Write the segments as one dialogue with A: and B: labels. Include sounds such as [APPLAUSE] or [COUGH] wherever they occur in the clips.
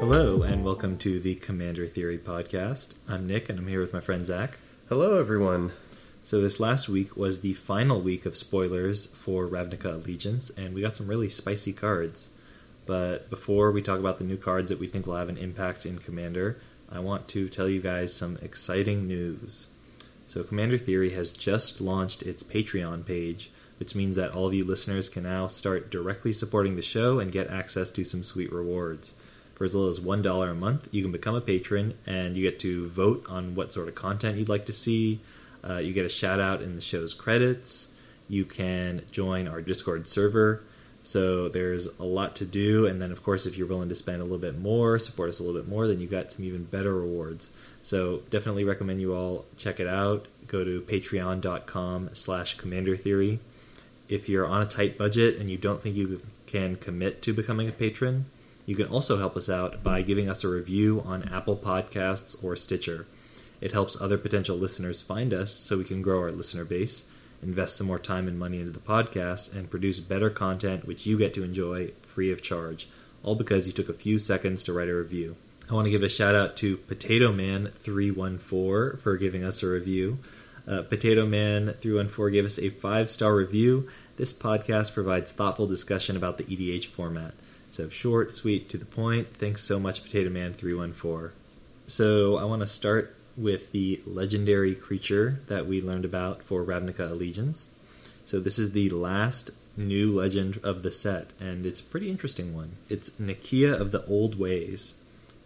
A: Hello, and welcome to the Commander Theory podcast. I'm Nick, and I'm here with my friend Zach.
B: Hello, everyone.
A: So, this last week was the final week of spoilers for Ravnica Allegiance, and we got some really spicy cards. But before we talk about the new cards that we think will have an impact in Commander, I want to tell you guys some exciting news. So, Commander Theory has just launched its Patreon page, which means that all of you listeners can now start directly supporting the show and get access to some sweet rewards. For as little as $1 a month, you can become a patron and you get to vote on what sort of content you'd like to see. Uh, you get a shout out in the show's credits. You can join our Discord server. So there's a lot to do. And then, of course, if you're willing to spend a little bit more, support us a little bit more, then you've got some even better rewards. So definitely recommend you all check it out. Go to patreon.com slash commander theory. If you're on a tight budget and you don't think you can commit to becoming a patron, you can also help us out by giving us a review on Apple Podcasts or Stitcher. It helps other potential listeners find us so we can grow our listener base, invest some more time and money into the podcast, and produce better content which you get to enjoy free of charge, all because you took a few seconds to write a review. I want to give a shout out to Potato Man 314 for giving us a review. Uh, Potato Man 314 gave us a five star review. This podcast provides thoughtful discussion about the EDH format. So short, sweet, to the point. Thanks so much, Potato Man 314. So I want to start with the legendary creature that we learned about for Ravnica Allegiance. So this is the last new legend of the set, and it's a pretty interesting one. It's Nikya of the Old Ways.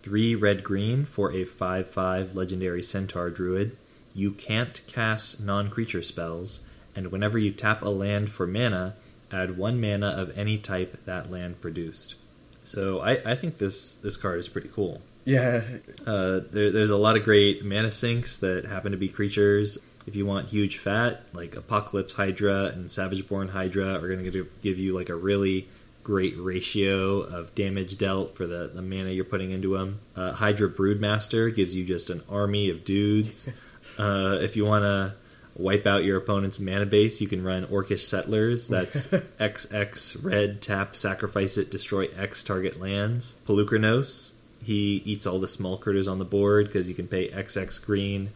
A: Three red green for a 5 5 legendary centaur druid. You can't cast non creature spells, and whenever you tap a land for mana, add one mana of any type that land produced. So I, I think this, this card is pretty cool.
B: Yeah,
A: Uh, there, there's a lot of great mana sinks that happen to be creatures. If you want huge fat, like Apocalypse Hydra and Savageborn Hydra are going to give you like a really great ratio of damage dealt for the, the mana you're putting into them. Uh, Hydra Broodmaster gives you just an army of dudes. [LAUGHS] uh, if you want to wipe out your opponent's mana base, you can run Orcish Settlers. That's [LAUGHS] XX red, tap, sacrifice it, destroy X target lands. Polukranos, he eats all the small critters on the board because you can pay XX green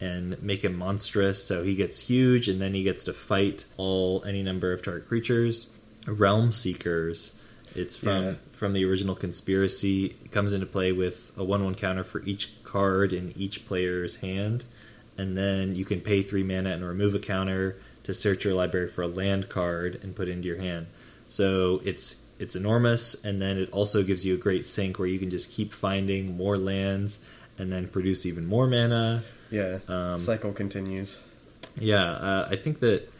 A: and make him monstrous, so he gets huge, and then he gets to fight all any number of target creatures. Realm Seekers, it's from
B: Yeah.
A: from the original Conspiracy. It comes into play with a one-one counter for each card in each player's hand, and then you can pay three mana and remove a counter to search your library for a land card and put it into your hand. So it's it's enormous, and then it also gives you a great sink where you can just keep finding more lands and then produce even more mana.
B: yeah.
A: Um,
B: Cycle continues.
A: Yeah, uh, I think that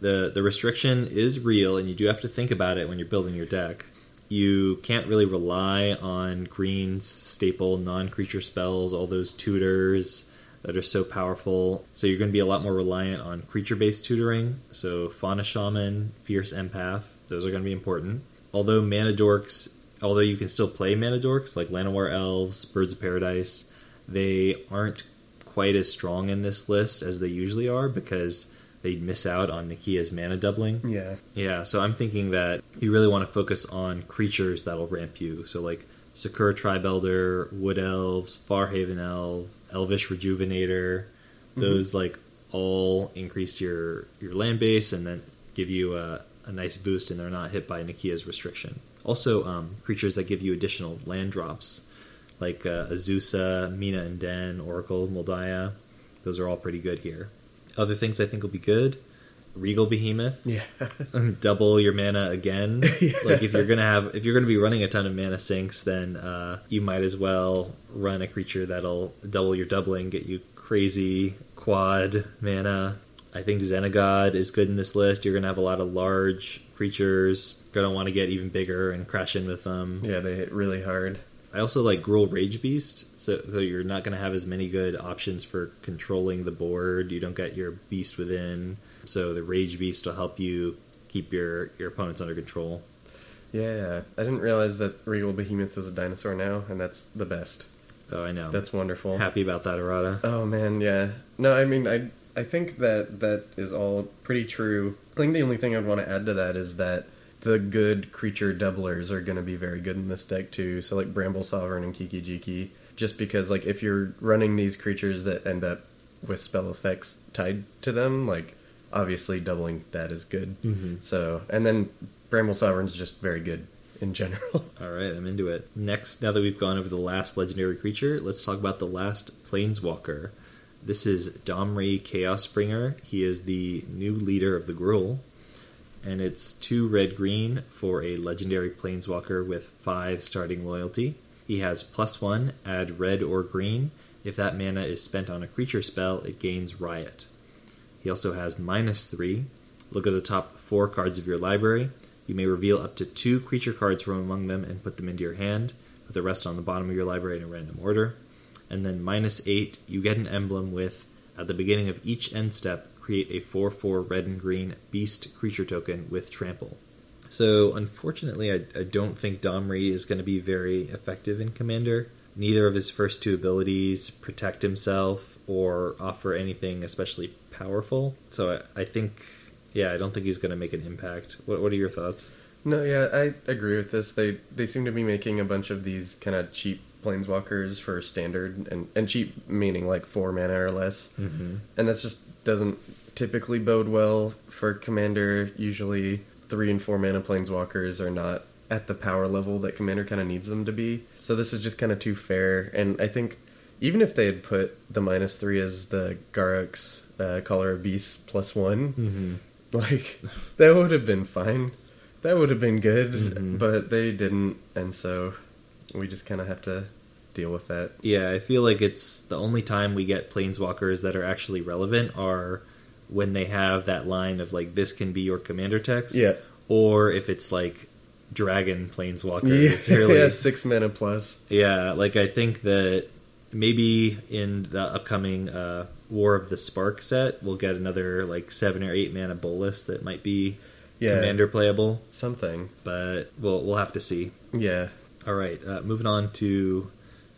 A: the the restriction is real, and you do have to think about it when you're building your deck. You can't really rely on Green's staple non-creature spells, all those tutors that are so powerful. So you're going to be a lot more reliant on creature-based tutoring. So Fauna Shaman, Fierce Empath, those are going to be important. Although Mana Dorks, although you can still play Mana Dorks like Llanowar Elves, Birds of Paradise, they aren't quite as strong in this list as they usually are because they'd miss out on Nikya's mana doubling.
B: Yeah.
A: Yeah, so I'm thinking that you really want to focus on creatures that'll ramp you. So like Sakura Tribe Elder, Wood Elves, Farhaven Elf, Elvish Rejuvenator. Mm-hmm. Those like all increase your your land base and then give you a, a nice boost, and they're not hit by Nikya's restriction. Also, um, creatures that give you additional land drops, like uh, Azusa, Mina and Denn, Oracle, Mul Daya. Those are all pretty good here. Other things I think will be good: Regal Behemoth,
B: Yeah. [LAUGHS]
A: double your mana again. [LAUGHS]
B: Yeah.
A: Like if you're gonna have if you're gonna be running a ton of mana sinks, then uh, you might as well run a creature that'll double your doubling, get you crazy quad mana. I think Xenagos is good in this list. You're gonna have a lot of large creatures. Gonna want to get even bigger and crash in with them.
B: yeah, they hit really hard.
A: I also like Gruul Rage Beast, so, so you're not going to have as many good options for controlling the board. You don't get your beast within, so the Rage Beast will help you keep your your opponents under control.
B: Yeah, I didn't realize that Regal Behemoth was a dinosaur now, and that's the best.
A: Oh, I know.
B: That's wonderful.
A: happy about that, Arata.
B: Oh man, yeah. No, I mean, I I think that that is all pretty true. I think the only thing I'd want to add to that is that the good creature doublers are going to be very good in this deck too. So like Bramble Sovereign and Kiki Jiki, just because like if you're running these creatures that end up with spell effects tied to them, like obviously doubling that is good.
A: Mm-hmm.
B: So and then Bramble Sovereign's just very good in general. [LAUGHS]
A: All right, I'm into it. Next, now that we've gone over the last legendary creature, let's talk about the last planeswalker. This is Domri Chaos Bringer. He is the new leader of the Gruul, and it's two red green for a legendary planeswalker with five starting loyalty. He has plus one, add red or green. If that mana is spent on a creature spell, it gains Riot. He also has minus three. Look at the top four cards of your library. You may reveal up to two creature cards from among them and put them into your hand, with the rest on the bottom of your library in a random order. And then minus eight, you get an emblem with, at the beginning of each end step, create a 4 4 red and green beast creature token with trample. So, unfortunately, I, I don't think Domri is going to be very effective in Commander. Neither of his first two abilities protect himself or offer anything especially powerful. So, I, I think, yeah, I don't think he's going to make an impact. What, what are your thoughts?
B: No, yeah, I agree with this. They they seem to be making a bunch of these kind of cheap planeswalkers for standard and and cheap meaning like four mana or less,
A: Mm-hmm.
B: and that just doesn't typically bode well for commander. Usually, three and four mana planeswalkers are not at the power level that commander kind of needs them to be. So this is just kind of too fair, and I think even if they had put the minus three as the Garruk's uh, Caller of Beasts plus one,
A: Mm-hmm. [LAUGHS]
B: like that would have been fine. That would have been good,
A: Mhm.
B: but they didn't, and so we just kind of have to deal with that.
A: Yeah, I feel like it's the only time we get planeswalkers that are actually relevant are when they have that line of like this can be your commander text.
B: Yeah.
A: Or if it's like dragon planeswalkers. [LAUGHS] [LAUGHS] really.
B: yeah, six mana plus.
A: Yeah, like I think that maybe in the upcoming uh, War of the Spark set, we'll get another like seven or eight mana Bolas that might be
B: Yeah,
A: commander playable,
B: something.
A: but we'll we'll have to see.
B: Yeah,
A: All right, uh, moving on to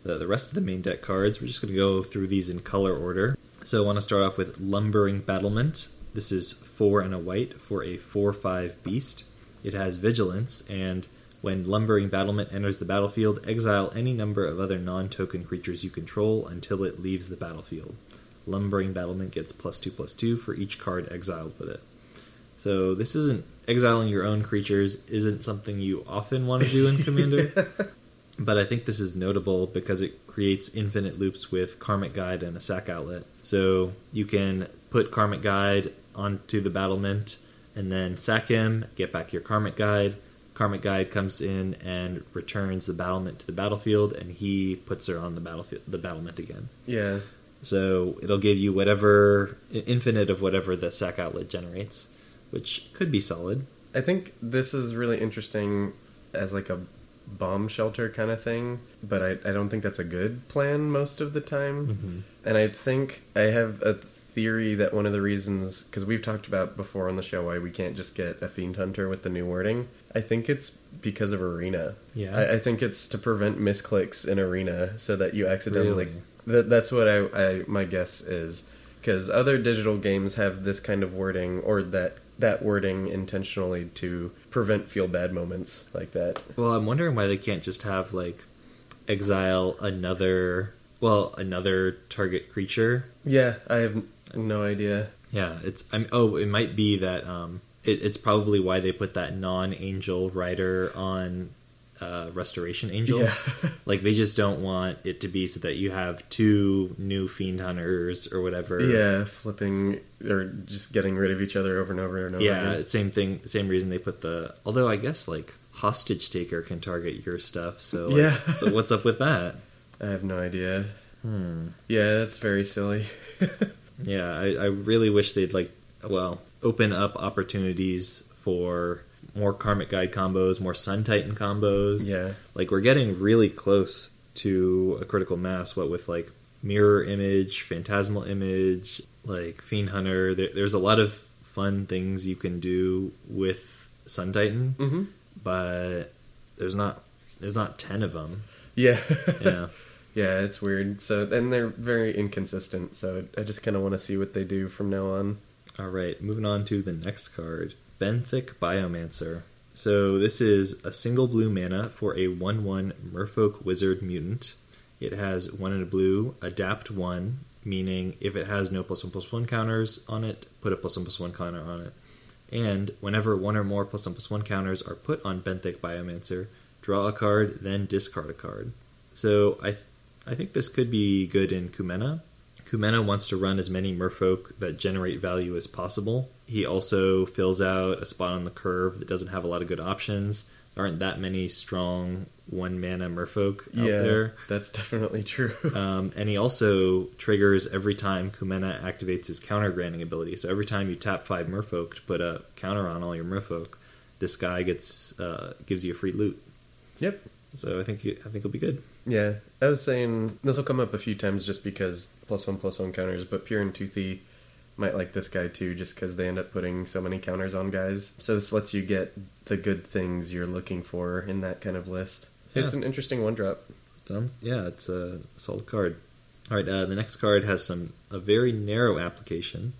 A: the, the rest of the main deck cards. We're just going to go through these in color order. So I want to start off with Lumbering Battlement. This is four and a white for a 4 5 beast. It has vigilance, and when Lumbering Battlement enters the battlefield, exile any number of other non token creatures you control until it leaves the battlefield. Lumbering Battlement gets plus 2 plus 2 for each card exiled with it. So this isn't exiling your own creatures isn't something you often want to do in Commander. [LAUGHS] But I think this is notable because it creates infinite loops with Karmic Guide and a sack outlet. So you can put Karmic Guide onto the battlement and then sack him, get back your Karmic Guide. Karmic Guide comes in and returns the battlement to the battlefield, and he puts her on the battlefield, the battlement again.
B: yeah,
A: So it'll give you whatever infinite of whatever the sack outlet generates, which could be solid.
B: I think this is really interesting as like a bomb shelter kind of thing, but I, I don't think that's a good plan most of the time.
A: Mm-hmm.
B: And I think I have a theory that one of the reasons, because we've talked about before on the show why we can't just get a Fiend Hunter with the new wording, I think it's because of Arena.
A: Yeah.
B: I, I think it's to prevent misclicks in Arena so that you accidentally.
A: Really?
B: That, that's what I, I my guess is. Because other digital games have this kind of wording, or that that wording intentionally to prevent feel bad moments like that.
A: Well, I'm wondering why they can't just have like exile another, well, another target creature.
B: Yeah, I have no idea.
A: Yeah, it's. I'm. Oh, it might be that. Um, it, it's probably why they put that non-angel rider on uh, Restoration Angel.
B: Yeah. [LAUGHS]
A: like they just don't want it to be so that you have two new fiend hunters or whatever.
B: Yeah, flipping or just getting rid of each other over and over and over.
A: Yeah,
B: again.
A: same thing. Same reason they put the. Although I guess like hostage taker can target your stuff. So like,
B: Yeah. [LAUGHS]
A: so what's up with that?
B: I have no idea.
A: Hmm.
B: Yeah, that's very silly. [LAUGHS]
A: Yeah, I, I really wish they'd like well open up opportunities for more Karmic Guide combos, more Sun Titan combos.
B: Yeah.
A: like we're getting really close to a critical mass. What with like mirror image, phantasmal image, like Fiend Hunter. There, there's a lot of fun things you can do with Sun Titan,
B: Mm-hmm.
A: but there's not there's not ten of them.
B: Yeah.
A: Yeah. [LAUGHS]
B: Yeah, it's weird. So and they're very inconsistent. So I just kind of want to see what they do from now on.
A: All right, moving on to the next card, Benthic Biomancer. So this is a single blue mana for a one-one Merfolk Wizard mutant. It has one in a blue, adapt one, meaning if it has no plus one plus one counters on it, put a plus one plus one counter on it. And whenever one or more plus one plus one counters are put on Benthic Biomancer, draw a card, then discard a card. So I, I think this could be good in Kumena. Kumena wants to run as many merfolk that generate value as possible. He also fills out a spot on the curve that doesn't have a lot of good options. There aren't that many strong one mana merfolk out
B: yeah,
A: there.
B: that's definitely true. [LAUGHS]
A: Um, and he also triggers every time Kumena activates his counter granting ability. So every time you tap five merfolk to put a counter on all your merfolk, this guy gets uh, gives you a free loot.
B: yep.
A: So I think I think it'll be good.
B: Yeah, I was saying this will come up a few times just because plus one plus one counters, but Pir and Toothy might like this guy too, just because they end up putting so many counters on guys. So this lets you get the good things you're looking for in that kind of list. It's an interesting one drop.
A: Sounds, yeah, it's a solid card. All right, uh, the next card has some a very narrow application.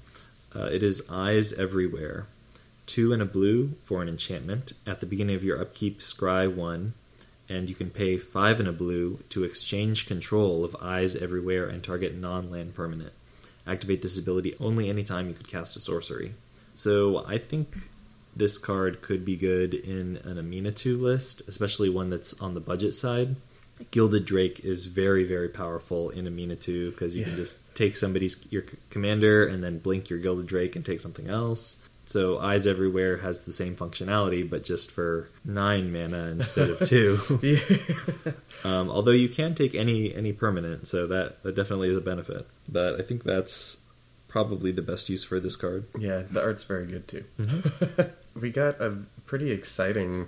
A: Uh, it is Eyes Everywhere. Two and a blue for an enchantment. At the beginning of your upkeep, scry one, and you can pay five and a blue to exchange control of Eyes Everywhere and target non-land permanent. Activate this ability only anytime you could cast a sorcery. So I think this card could be good in an Aminatou list, especially one that's on the budget side. Gilded Drake is very, very powerful in Aminatou because you can just take somebody's your commander and then blink your Gilded Drake and take something else. So Eyes Everywhere has the same functionality, but just for nine mana instead of two.
B: Yeah. [LAUGHS] [LAUGHS]
A: um, although you can take any any permanent, so that that definitely is a benefit. But I think that's probably the best use for this card.
B: yeah, the art's very good too.
A: Mm-hmm. [LAUGHS]
B: we got a pretty exciting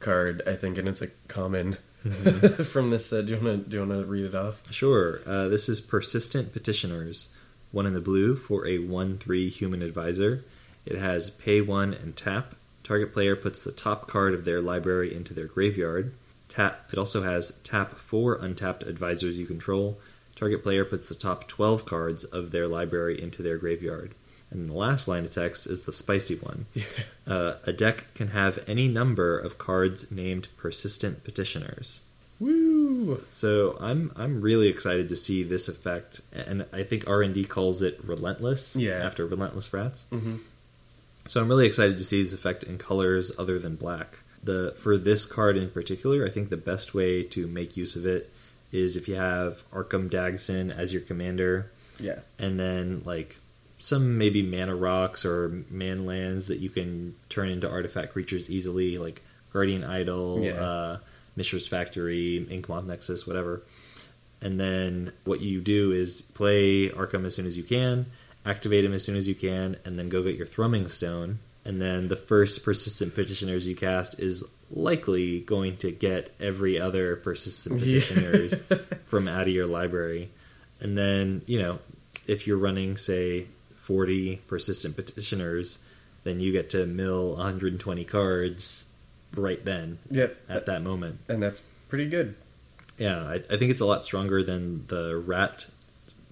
B: card, I think, and it's a common
A: Mm-hmm.
B: from this set. Do you want to do you want to read it off?
A: Sure. Uh, this is Persistent Petitioners. One in the blue for a 1 3 human advisor. It has pay 1 and tap. Target player puts the top card of their library into their graveyard. Tap. It also has tap 4 untapped advisors you control. Target player puts the top 12 cards of their library into their graveyard. And the last line of text is the spicy one. [LAUGHS] Uh, a deck can have any number of cards named Persistent Petitioners.
B: Woo!
A: So I'm I'm really excited to see this effect, and I think R and D calls it relentless.
B: Yeah.
A: After relentless rats.
B: Mm-hmm.
A: So I'm really excited to see this effect in colors other than black. The for this card in particular, I think the best way to make use of it is if you have Arcum Dagsson as your commander,
B: Yeah.
A: and then like some maybe mana rocks or man lands that you can turn into artifact creatures easily, like Guardian Idol,
B: Yeah.
A: uh, Mishra's Factory, Inkmoth Nexus, whatever. And then what you do is play Arcum as soon as you can, activate him as soon as you can, and then go get your Thrumming Stone. And then the first persistent petitioners you cast is likely going to get every other persistent
B: Yeah.
A: petitioners [LAUGHS] from out of your library. And then, you know, if you're running, say, 40 persistent petitioners, then you get to mill 120 cards right then
B: Yep.
A: at that moment.
B: And that's pretty good.
A: Yeah, I, I think it's a lot stronger than the rat,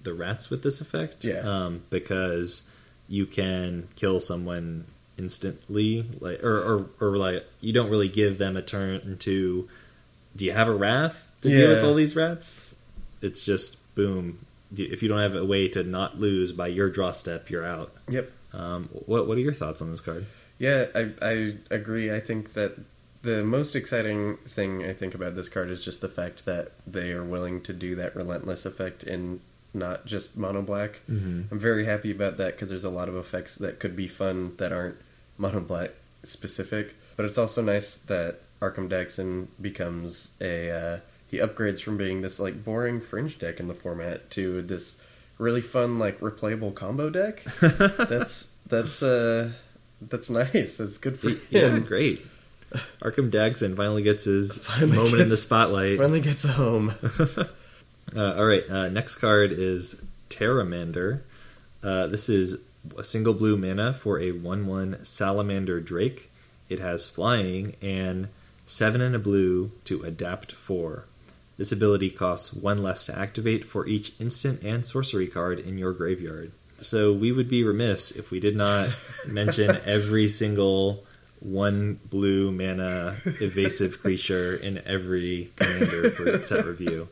A: the rats with this effect.
B: Yeah.
A: um, because you can kill someone instantly, like or, or or like you don't really give them a turn to. Do you have a wrath to deal with all these rats? It's just boom. If you don't have a way to not lose by your draw step, you're out.
B: Yep.
A: Um, what what are your thoughts on this card?
B: Yeah, I, I agree. I think that the most exciting thing I think about this card is just the fact that they are willing to do that relentless effect in not just mono black.
A: Mhm.
B: I'm very happy about that because there's a lot of effects that could be fun that aren't mono black specific. But it's also nice that Arcum Dagsson becomes a uh, he upgrades from being this like boring fringe deck in the format to this really fun like replayable combo deck. [LAUGHS] that's that's uh that's nice. It's good for
A: yeah,
B: him.
A: great. Arcum Dagsson finally gets his
B: Finally
A: moment in the spotlight.
B: Finally gets home. [LAUGHS]
A: Uh, all right, uh, next card is Pteramander. Uh, this is a single blue mana for a 1 1 Salamander Drake. It has flying and 7 and a blue to adapt 4. This ability costs one less to activate for each instant and sorcery card in your graveyard. So we would be remiss if we did not [LAUGHS] mention every single one blue mana evasive creature in every commander for set review.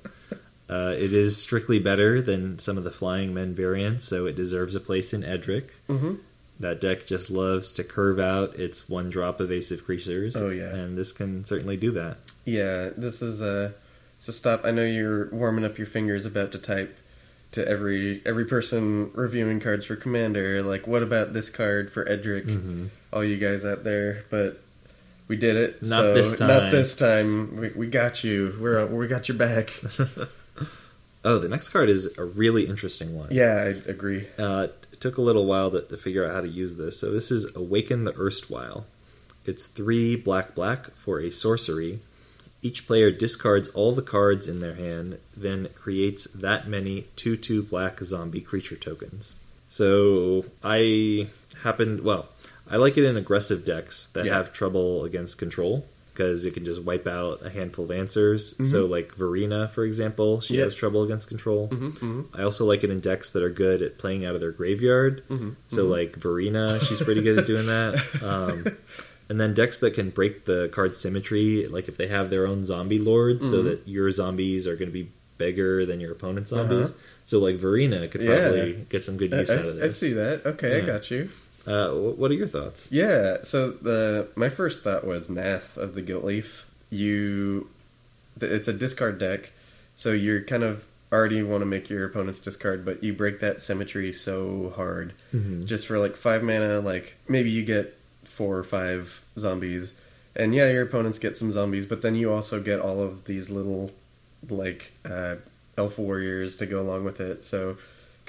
A: Uh, it is strictly better than some of the flying men variants, so it deserves a place in Edric.
B: Mm-hmm.
A: That deck just loves to curve out its one drop evasive creatures.
B: Oh, yeah.
A: and this can certainly do that.
B: Yeah, this is a so stop. I know you're warming up your fingers about to type to every every person reviewing cards for Commander. Like, what about this card for Edric?
A: Mm-hmm.
B: All you guys out there, but we did it.
A: Not
B: so,
A: this time.
B: Not this time. We, we got you. We're we got your back. [LAUGHS]
A: Oh, the next card is a really interesting one.
B: yeah, I agree.
A: Uh, it took a little while to, to figure out how to use this. So this is Awaken the Erstwhile. It's three black black for a sorcery. Each player discards all the cards in their hand, then creates that many 2 2 black zombie creature tokens. So I happened, well, I like it in aggressive decks that
B: Yeah.
A: have trouble against control because it can just wipe out a handful of answers. So, like Varina, for example, she
B: Mm-hmm. Yeah.
A: has trouble against control.
B: Mm-hmm, mm-hmm.
A: I also like it in decks that are good at playing out of their graveyard.
B: Mm-hmm.
A: So like Varina, she's pretty good at doing that. Um, [LAUGHS] and then decks that can break the card symmetry, like if they have their own zombie lords, so
B: Mhm.
A: that your zombies are going to be bigger than your opponent's zombies.
B: Uh-huh.
A: So like Varina could
B: Yeah.
A: probably get some good use
B: I-
A: out of this.
B: I see that. Okay, I got you.
A: Uh, what are your thoughts?
B: Yeah, so the my first thought was Nath of the Gilt-Leaf. You, it's a discard deck, so you're kind of already want to make your opponent's discard, but you break that symmetry so hard.
A: Mhm.
B: Just for like five mana, like maybe you get four or five zombies, and yeah, your opponents get some zombies, but then you also get all of these little like uh, elf warriors to go along with it. So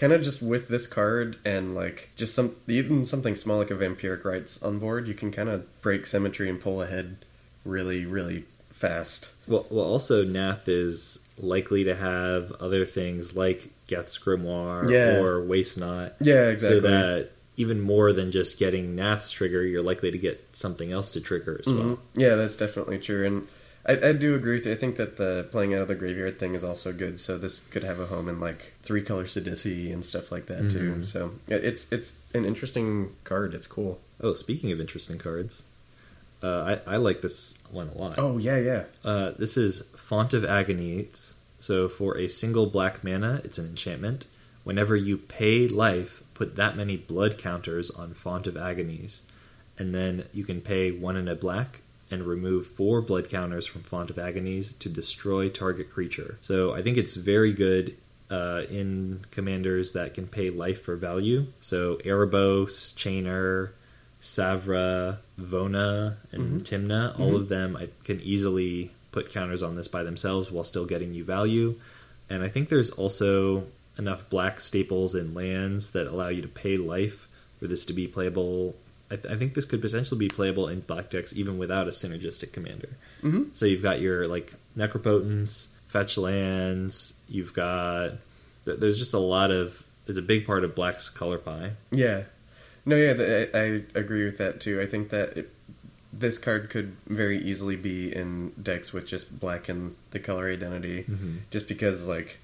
B: kind of just with this card and like just some even something small like a vampiric rites on board, you can kind of break symmetry and pull ahead really really fast.
A: Well, well, also Nath is likely to have other things like Geth's Grimoire
B: Yeah.
A: or Waste Not.
B: Yeah, exactly.
A: So that even more than just getting Nath's trigger, you're likely to get something else to trigger as
B: Mhm.
A: well.
B: Yeah, that's definitely true, and I, I do agree with you. I think that the playing out of the graveyard thing is also good. So this could have a home in like three color Sidisi and stuff like that too.
A: Mhm.
B: So it's it's an interesting card. It's cool.
A: Oh, speaking of interesting cards, uh, I, I like this one a lot.
B: Oh yeah, yeah.
A: Uh, this is Font of Agonies. So for a single black mana, it's an enchantment. Whenever you pay life, put that many blood counters on Font of Agonies. And then you can pay one in a black and remove four blood counters from Font of Agonies to destroy target creature. So I think it's very good uh, in commanders that can pay life for value. So Erebos, Chainer, Savra, Vona, and Tymna, all
B: Mhm.
A: of them I can easily put counters on this by themselves while still getting you value. And I think there's also enough black staples and lands that allow you to pay life for this to be playable. I, th- I think this could potentially be playable in black decks even without a synergistic commander.
B: Mm-hmm.
A: So you've got your like necropotence, fetch lands. You've got th- there's just a lot of it's a big part of black's color pie.
B: Yeah. No, yeah, th- I, I agree with that too. I think that it, this card could very easily be in decks with just black and the color identity,
A: Mhm.
B: just because like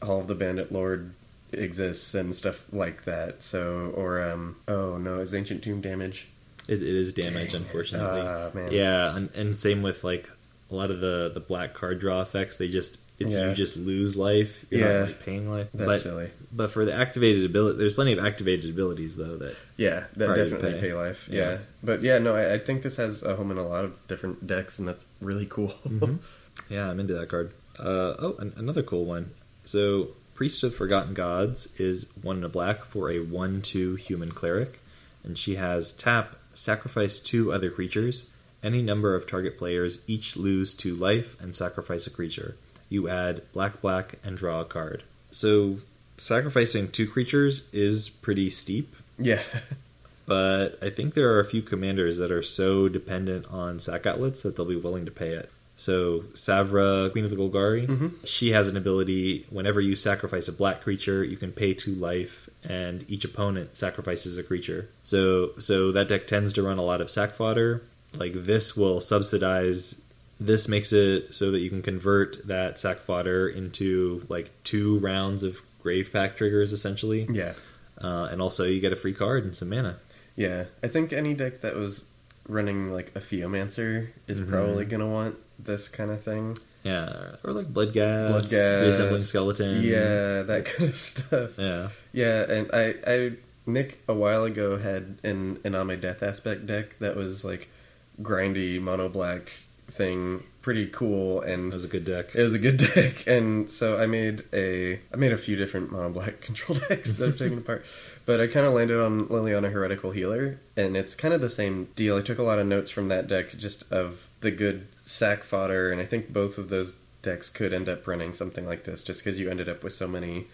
B: all of the Bandit Lord exists and stuff like that. So, or um, oh no, is Ancient Tomb damage?
A: It, it is damage,
B: Dang
A: unfortunately.
B: Ah, man.
A: Yeah, and, and same with like a lot of the the black card draw effects. They just it's
B: Yeah.
A: you just lose life. You're
B: Yeah.
A: not paying life.
B: That's
A: but
B: silly.
A: but for the activated ability, there's plenty of activated abilities though that
B: Yeah, that definitely
A: pay.
B: pay, life.
A: Yeah.
B: Yeah. but yeah, no, I, I think this has a home in a lot of different decks, and that's really cool.
A: Mhm. Yeah, I'm into that card. Uh, oh, an- another cool one. So, Priest of Forgotten Gods is one in a black for a 1 2 human cleric, and she has tap, sacrifice two other creatures. Any number of target players each lose two life and sacrifice a creature. You add black, black, and draw a card. So, sacrificing two creatures is pretty steep,
B: yeah, [LAUGHS]
A: but I think there are a few commanders that are so dependent on sac outlets that they'll be willing to pay it. So Savra, Queen of the Golgari,
B: Mhm.
A: she has an ability. Whenever you sacrifice a black creature, you can pay two life, and each opponent sacrifices a creature. So so that deck tends to run a lot of sack fodder. Like this will subsidize This makes it so that you can convert that sack fodder into like two rounds of grave pact triggers essentially,
B: Yeah.
A: uh, and also you get a free card and some mana.
B: Yeah. I think any deck that was running like a Theomancer is
A: Mhm.
B: probably going to want this kind of thing.
A: Yeah, or like bloodghast,
B: Blood gas.
A: reassembling skeleton.
B: Yeah, that [LAUGHS] kind of stuff.
A: yeah,
B: Yeah, and I, I Nick a while ago had an an Ame Death Aspect deck that was like grindy mono black thing, pretty cool, and
A: that was a good deck.
B: it was a good [LAUGHS] deck. And so I made a I made a few different mono black [LAUGHS] control decks that I've taken apart, but I kind of landed on Liliana Heretical Healer, and it's kind of the same deal. I took a lot of notes from that deck, just of the good sack fodder, and I think both of those decks could end up running something like this, just because you ended up with so many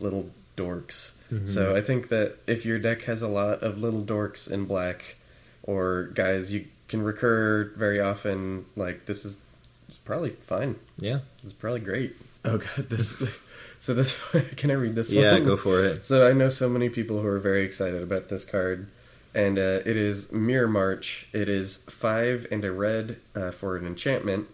B: little dorks.
A: Mhm.
B: So I think that if your deck has a lot of little dorks in black, or guys you can recur very often, like this is probably fine.
A: yeah,
B: This is probably great. Oh god, this. So this [LAUGHS] can I read this
A: yeah,
B: one?
A: Yeah, go for it.
B: So I know so many people who are very excited about this card, and uh, it is Mirror March. It is five and a red uh, for an enchantment.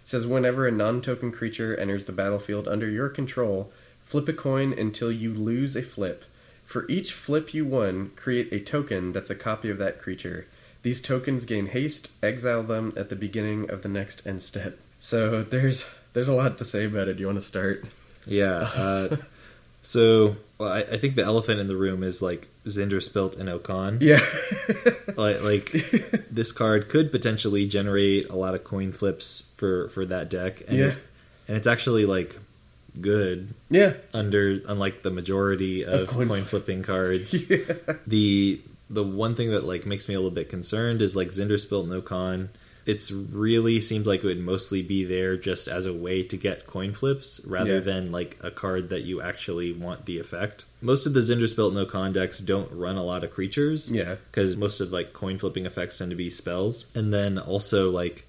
B: It says whenever a non-token creature enters the battlefield under your control, flip a coin until you lose a flip. For each flip you won, create a token that's a copy of that creature. These tokens gain haste. Exile them at the beginning of the next end step. [LAUGHS] So there's there's a lot to say about it. Do you want to start?
A: Yeah. [LAUGHS] Uh, so, well, I, I think the elephant in the room is like Zndrsplt and Okaun.
B: Yeah. [LAUGHS]
A: Like, like [LAUGHS] this card could potentially generate a lot of coin flips for for that deck. And,
B: Yeah.
A: and it's actually like good
B: yeah.
A: under unlike the majority of,
B: Of coin
A: coin,
B: flip.
A: flipping cards. The the one thing that like makes me a little bit concerned is like Zndrsplt and Okaun. It's really seems like it would mostly be there just as a way to get coin flips rather
B: Yeah.
A: than like a card that you actually want the effect. Most of the Zndrsplt and Okaun decks don't run a lot of creatures
B: Yeah.
A: because most of like coin flipping effects tend to be spells, and then also like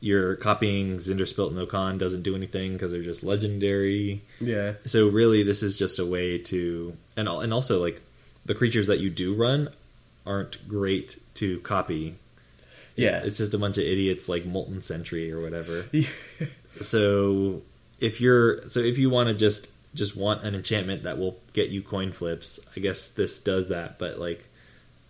A: you're copying Zndrsplt and Okaun doesn't do anything because they're just legendary.
B: Yeah.
A: So really, this is just a way to, and and also like the creatures that you do run aren't great to copy.
B: Yeah.
A: It's just a bunch of idiots like Molten Sentry or whatever. [LAUGHS] so if you're so if you want to just just want an enchantment that will get you coin flips, I guess this does that, but like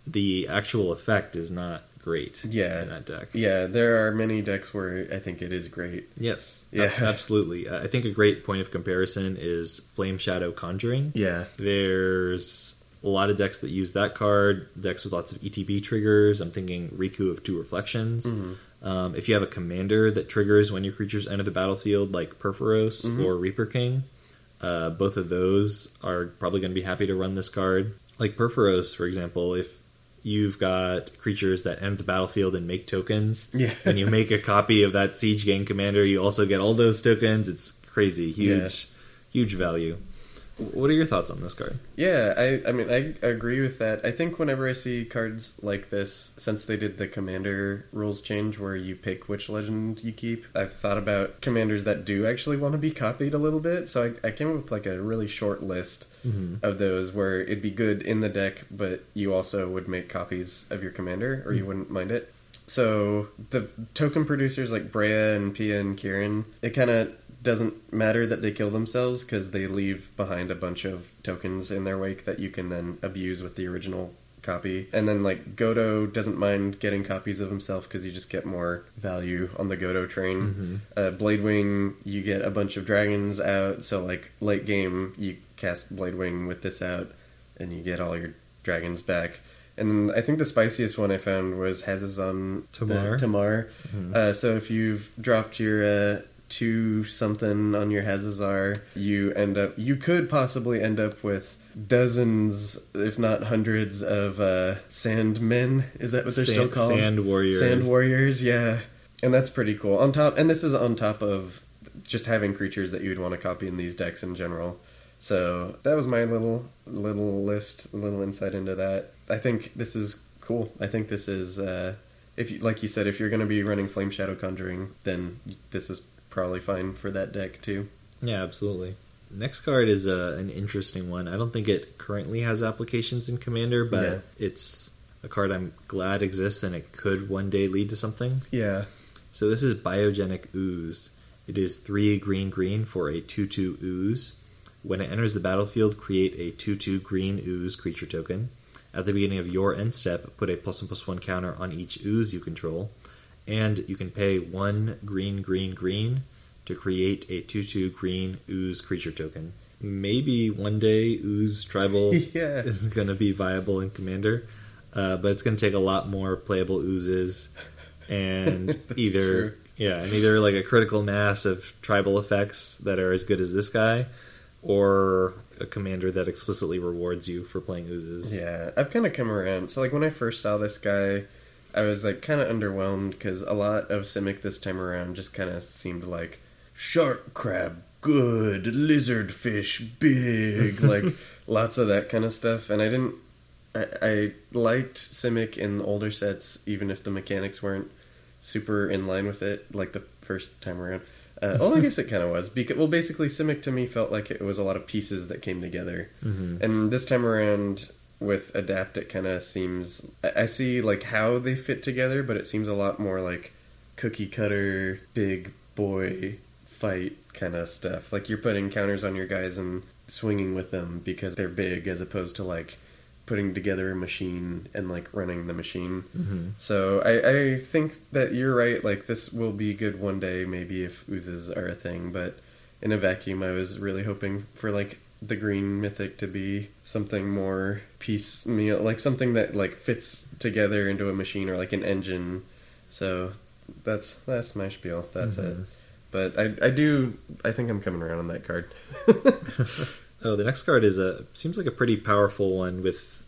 A: the actual effect is not great
B: Yeah.
A: in that deck.
B: Yeah, there are many decks where I think it is great.
A: Yes,
B: Yeah.
A: a- absolutely. Uh, I think a great point of comparison is Flameshadow Conjuring.
B: Yeah.
A: There's a lot of decks that use that card, decks with lots of ETB triggers. I'm thinking Riku of Two Reflections. Um, if you have a commander that triggers when your creatures enter the battlefield, like Purphoros
B: Mhm.
A: or Reaper King, uh, both of those are probably going to be happy to run this card. Like Purphoros, for example, if you've got creatures that enter the battlefield and make tokens, [LAUGHS]
B: Yeah.
A: when you make a copy of that Siege Gang commander, you also get all those tokens. It's crazy, huge, huge value. What are your thoughts on this card?
B: Yeah, I, I mean, I agree with that. I think whenever I see cards like this, since they did the commander rules change where you pick which legend you keep, I've thought about commanders that do actually want to be copied a little bit. So I, I came up with like a really short list
A: Mm-hmm.
B: of those where it'd be good in the deck, but you also would make copies of your commander, or you wouldn't mind it. So the token producers like Breya and Pia and Kiran, it kind of doesn't matter that they kill themselves because they leave behind a bunch of tokens in their wake that you can then abuse with the original copy. And then like Godo doesn't mind getting copies of himself because you just get more value on the Godo train. Uh, Bladewing, you get a bunch of dragons out, so like late game you cast Bladewing with this out, and you get all your dragons back. And then I think the spiciest one I found was Hazezon
A: Tamar.
B: Tamar. Uh, so if you've dropped your uh, two something on your Hazezon, you end up you could possibly end up with dozens, if not hundreds, of uh, sandmen. Is that what they're still called?
A: Sand warriors.
B: Sand warriors, yeah. And that's pretty cool. On top, and this is on top of just having creatures that you would want to copy in these decks in general. So that was my little little list, little insight into that. I think this is cool. I think this is uh, if you, like you said, if you're going to be running Flameshadow Conjuring, then this is probably fine for that deck too.
A: Yeah, absolutely. Next card is uh, an interesting one. I don't think it currently has applications in Commander, but
B: Yeah.
A: it's a card I'm glad exists and it could one day lead to something.
B: Yeah,
A: So this is Biogenic Ooze. It is 3 green green for a 2 2 ooze. When it enters the battlefield, create a 2 2 green ooze creature token. At the beginning of your end step, put a plus 1 plus 1 counter on each ooze you control. And you can pay 1 green green green to create a 2 2 green ooze creature token. Maybe one day ooze tribal [LAUGHS]
B: Yeah.
A: is going to be viable in Commander, uh, but it's going to take a lot more playable oozes and [LAUGHS] either
B: true.
A: yeah, and either like a critical mass of tribal effects that are as good as this guy, or a commander that explicitly rewards you for playing oozes.
B: Yeah, I've kind of come around. So like when I first saw this guy, I was like kind of underwhelmed because a lot of Simic this time around just kind of seemed like shark crab good, lizard fish big, [LAUGHS] like lots of that kind of stuff. And I didn't. I, I liked Simic in older sets, even if the mechanics weren't super in line with it, like the first time around. Uh, well, I guess it kind of was. Because, well, basically, Simic to me felt like it was a lot of pieces that came together.
A: hmm
B: And this time around with Adapt, it kind of seems. I see like how they fit together, but it seems a lot more like cookie cutter, big boy fight kind of stuff. Like you're putting counters on your guys and swinging with them because they're big, as opposed to like putting together a machine and like running the machine.
A: hmm
B: So I, I think that you're right. Like this will be good one day, maybe if oozes are a thing. But in a vacuum, I was really hoping for like the green mythic to be something more piecemeal, like something that like fits together into a machine or like an engine. So that's that's my spiel. That's it.
A: Mhm.
B: But I I do I think I'm coming around on that card. [LAUGHS]
A: Oh, the next card is a seems like a pretty powerful one with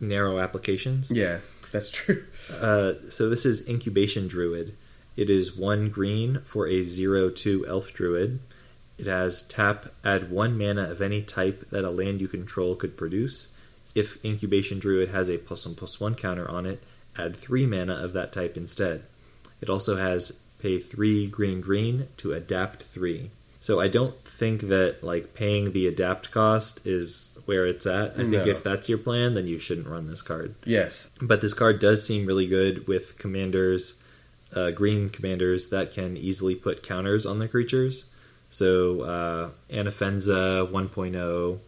A: narrow applications.
B: yeah, that's true. [LAUGHS]
A: Uh, so this is Incubation Druid. It is one green for a zero two elf druid. It has tap, add one mana of any type that a land you control could produce. If Incubation Druid has a plus one plus one counter on it, add three mana of that type instead. It also has pay three green green to adapt three. So I don't think that like paying the adapt cost is where it's at. I think if that's your plan, then you shouldn't run this card.
B: Yes.
A: But this card does seem really good with commanders, uh, green commanders that can easily put counters on the creatures. So uh, Anafenza 1.0,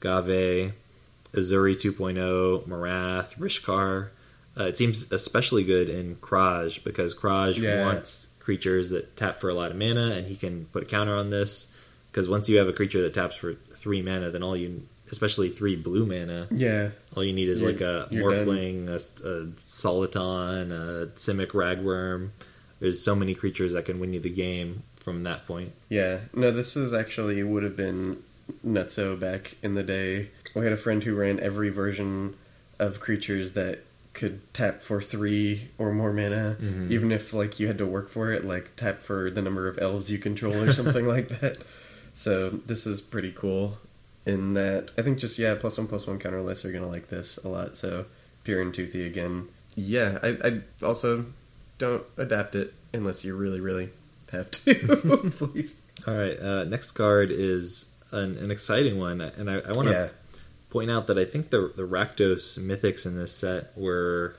A: Ghave, Ezuri 2.0, Marath, Rishkar. Uh, it seems especially good in Kraj because Kraj
B: Yeah.
A: wants creatures that tap for a lot of mana, and he can put a counter on this. Because once you have a creature that taps for three mana, then all you, especially three blue mana,
B: Yeah.
A: all you need is
B: You're-
A: like a. Morphling, a, a Soliton, a Simic Ragworm. There's so many creatures that can win you the game from that point.
B: Yeah, no, this is actually would have been nutso back in the day. We had a friend who ran every version of creatures that could tap for three or more mana,
A: Mhm.
B: even if like you had to work for it, like tap for the number of elves you control or something [LAUGHS] like that. So this is pretty cool. In that, I think just yeah, plus one plus one counter lists are gonna like this a lot. So Pir and toothy again. Yeah, I, I also don't adapt it unless you really really have to. [LAUGHS] Please.
A: All right, uh, next card is an, an exciting one, and I, I want to
B: Yeah.
A: point out that I think the the Rakdos mythics in this set were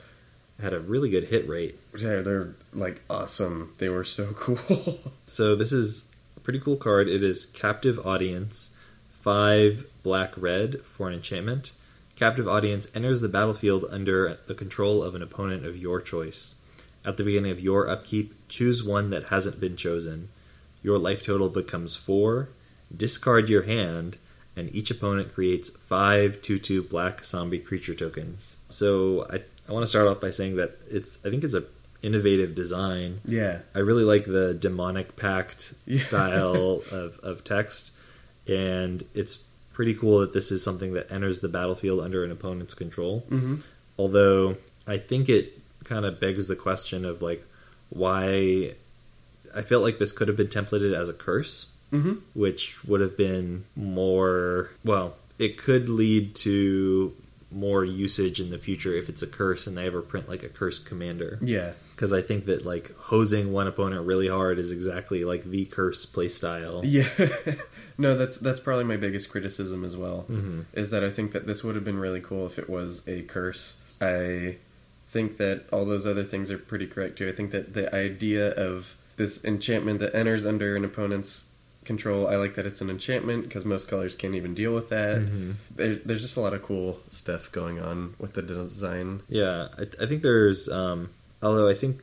A: had a really good hit rate.
B: Yeah, they're like awesome. They were so [LAUGHS] cool.
A: So this is a pretty cool card. It is Captive Audience, five black red for an enchantment. Captive Audience enters the battlefield under the control of an opponent of your choice. At the beginning of your upkeep, choose one that hasn't been chosen. Your life total becomes four. Discard your hand, and each opponent creates five 2 2 black zombie creature tokens. So I, I want to start off by saying that it's I think it's a innovative design.
B: yeah.
A: I really like the demonic pact [LAUGHS]
B: Yeah.
A: style of, of text, and it's pretty cool that this is something that enters the battlefield under an opponent's control.
B: Mm-hmm.
A: Although I think it kind of begs the question of like why I felt like this could have been templated as a curse,
B: Mm-hmm.
A: which would have been more well. It could lead to more usage in the future if it's a curse and they ever print like a curse commander
B: Yeah.
A: because I think that like hosing one opponent really hard is exactly like the curse playstyle.
B: Yeah. [LAUGHS] no, that's that's probably my biggest criticism as well.
A: hmm
B: Is that I think that this would have been really cool if it was a curse. I think that all those other things are pretty correct too. I think that the idea of this enchantment that enters under an opponent's control, I like that it's an enchantment because most colors can't even deal with that.
A: Mhm.
B: There, there's just a lot of cool stuff going on with the design.
A: Yeah, I, I think there's, um, although I think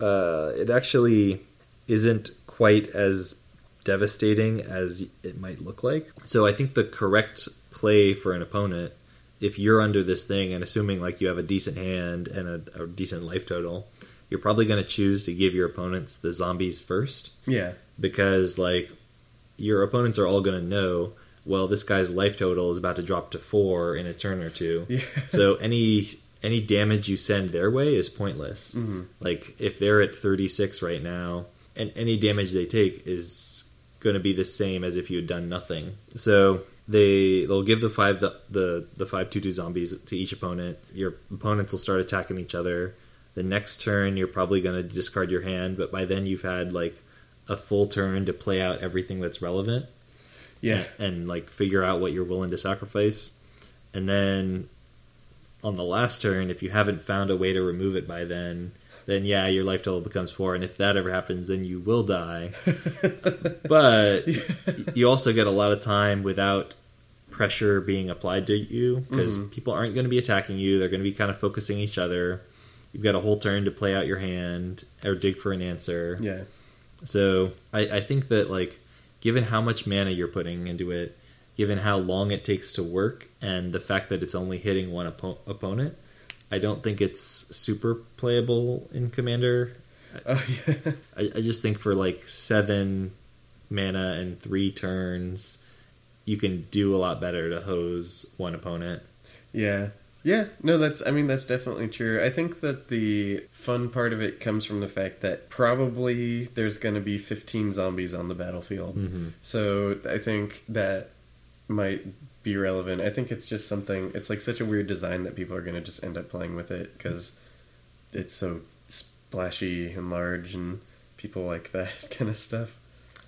A: uh, it actually isn't quite as devastating as it might look like. So I think the correct play for an opponent, if you're under this thing and assuming like you have a decent hand and a, a decent life total, you're probably going to choose to give your opponents the zombies first.
B: Yeah,
A: because like your opponents are all going to know well this guy's life total is about to drop to 4 in a turn or two.
B: Yeah, [LAUGHS]
A: so any any damage you send their way is pointless.
B: Mhm.
A: like if they're at 36 right now and any damage they take is going to be the same as if you had done nothing. So they they'll give the five the the, the five two two zombies to each opponent your opponents will start attacking each other the next turn you're probably going to discard your hand but by then you've had like a full turn to play out everything that's relevant
B: yeah,
A: and like figure out what you're willing to sacrifice. And then on the last turn, if you haven't found a way to remove it by then, then yeah, your life total becomes four. And if that ever happens, then you will die. [LAUGHS] but you also get a lot of time without pressure being applied to you because
B: Mhm.
A: people aren't going to be attacking you. They're going to be kind of focusing each other. You've got a whole turn to play out your hand or dig for an answer.
B: yeah,
A: So I, I think that like given how much mana you're putting into it, given how long it takes to work, and the fact that it's only hitting one oppo- opponent, I don't think it's super playable in Commander.
B: oh yeah,
A: I, I just think for like seven mana and three turns, you can do a lot better to hose one opponent.
B: yeah. Yeah, no, that's. I mean, that's definitely true. I think that the fun part of it comes from the fact that probably there's going to be 15 zombies on the battlefield.
A: Mm-hmm.
B: So I think that might be relevant. I think it's just something. It's like such a weird design that people are going to just end up playing with it because it's so splashy and large, and people like that [LAUGHS] kind of stuff.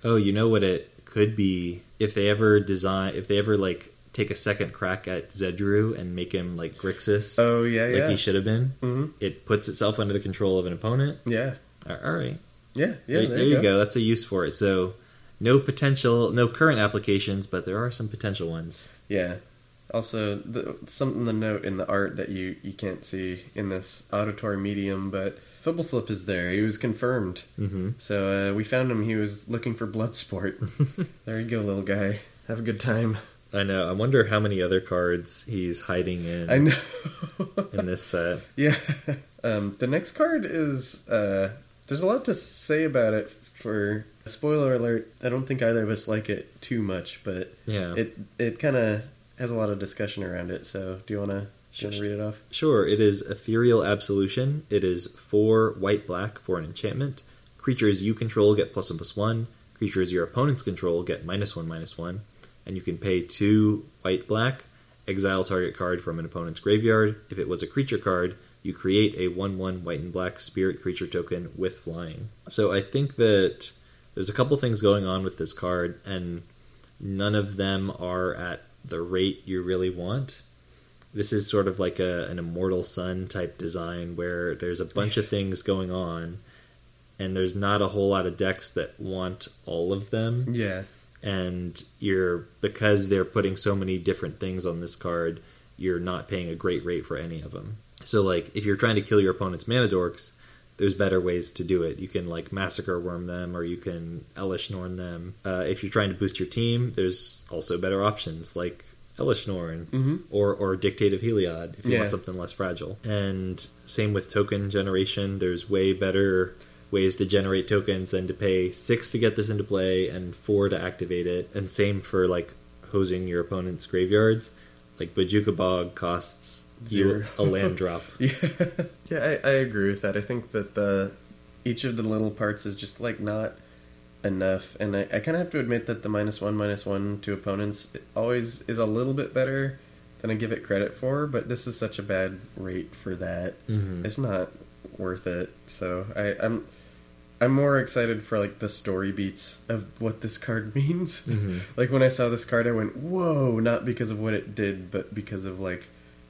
A: Oh, you know what it could be if they ever design if they ever like take a second crack at Zedruu and make him like Grixis.
B: Oh yeah,
A: like
B: yeah,
A: he should have been.
B: hmm
A: It puts itself under the control of an opponent.
B: yeah,
A: All right,
B: yeah, yeah.
A: there,
B: There,
A: there you go. That's a use for it. So, no potential, no current applications, but there are some potential ones.
B: Yeah. Also, the, something to note in the art that you, you can't see in this auditory medium, but Fblthp is there. He was confirmed.
A: hmm
B: So uh, we found him. He was looking for Bloodsport. [LAUGHS] there you go, little guy. Have a good time.
A: I know. I wonder how many other cards he's hiding in
B: I know.
A: in this set. [LAUGHS]
B: yeah. Um, the next card is. Uh, there's a lot to say about it. For spoiler alert, I don't think either of us like it too much, but
A: Yeah,
B: it it kind of has a lot of discussion around it. So do you want to
A: Sure.
B: read it off?
A: Sure, it is Ethereal Absolution. It is four white black for an enchantment. Creatures you control get plus one plus one. Creatures your opponents control get minus one minus one. And you can pay two white black, exile target card from an opponent's graveyard. If it was a creature card, you create a 1 1 white and black spirit creature token with flying. So I think that there's a couple things going on with this card, and none of them are at the rate you really want this is sort of like a, an immortal sun type design where there's a bunch of things going on and there's not a whole lot of decks that want all of them.
B: Yeah.
A: and you're because they're putting so many different things on this card you're not paying a great rate for any of them. So like if you're trying to kill your opponent's mana dorks there's better ways to do it. You can like Massacre Wurm them or you can Elesh Norn them. Uh, if you're trying to boost your team there's also better options. Like Elesh Norn
B: Mm-hmm.
A: or or Dictate of Heliod if you
B: Yeah.
A: want something less fragile. And same with token generation. There's way better ways to generate tokens than to pay six to get this into play and four to activate it. And same for like hosing your opponent's graveyards. Like Bojuka Bog costs
B: Zero.
A: you a land drop. [LAUGHS]
B: Yeah, yeah, I, I agree with that. I think that the each of the little parts is just like not enough, and I, I kind of have to admit that the minus one, minus one to opponents always is a little bit better than I give it credit for. But this is such a bad rate for that;
A: Mhm.
B: it's not worth it. So I, I'm I'm more excited for like the story beats of what this card [LAUGHS] means.
A: Mhm.
B: Like when I saw this card, I went, "Whoa!" Not because of what it did, but because of like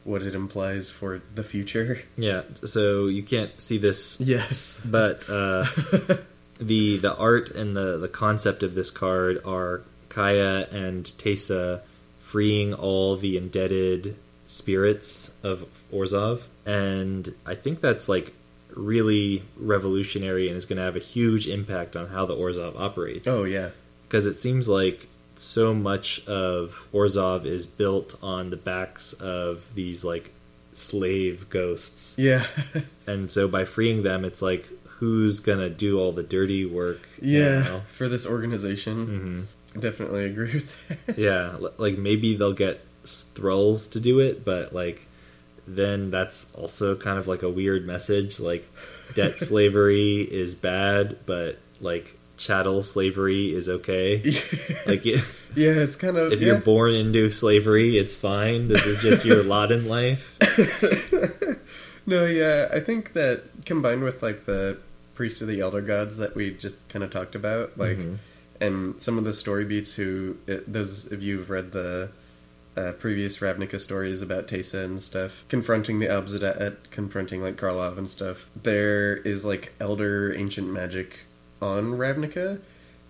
B: what it implies for the future.
A: Yeah, so you can't see this, [LAUGHS]
B: Yes.
A: but uh, [LAUGHS] the the art and the the concept of this card are Kaya and Teysa freeing all the indebted spirits of Orzhov, and I think that's like really revolutionary and is going to have a huge impact on how the Orzhov operates.
B: oh yeah.
A: because it seems like so much of Orzhov is built on the backs of these like slave ghosts,
B: Yeah. [LAUGHS]
A: and so by freeing them, it's like who's gonna do all the dirty work?
B: yeah. For this organization.
A: hmm
B: Definitely agree with that.
A: Yeah, [LAUGHS] like maybe they'll get thralls to do it, but like then that's also kind of like a weird message. Like debt [LAUGHS] slavery is bad, but like chattel slavery is okay. [LAUGHS] Like it,
B: yeah, it's kind of
A: if
B: yeah.
A: you're born into slavery, it's fine. This is just your lot in life.
B: No, yeah, I think that combined with like the priests of the elder gods that we just kind of talked about, like,
A: Mhm.
B: and some of the story beats. Who it, those of you who've read the uh, previous Ravnica stories about Teysa and stuff, confronting the Obzedat, confronting like Karlov and stuff. There is like elder ancient magic on Ravnica,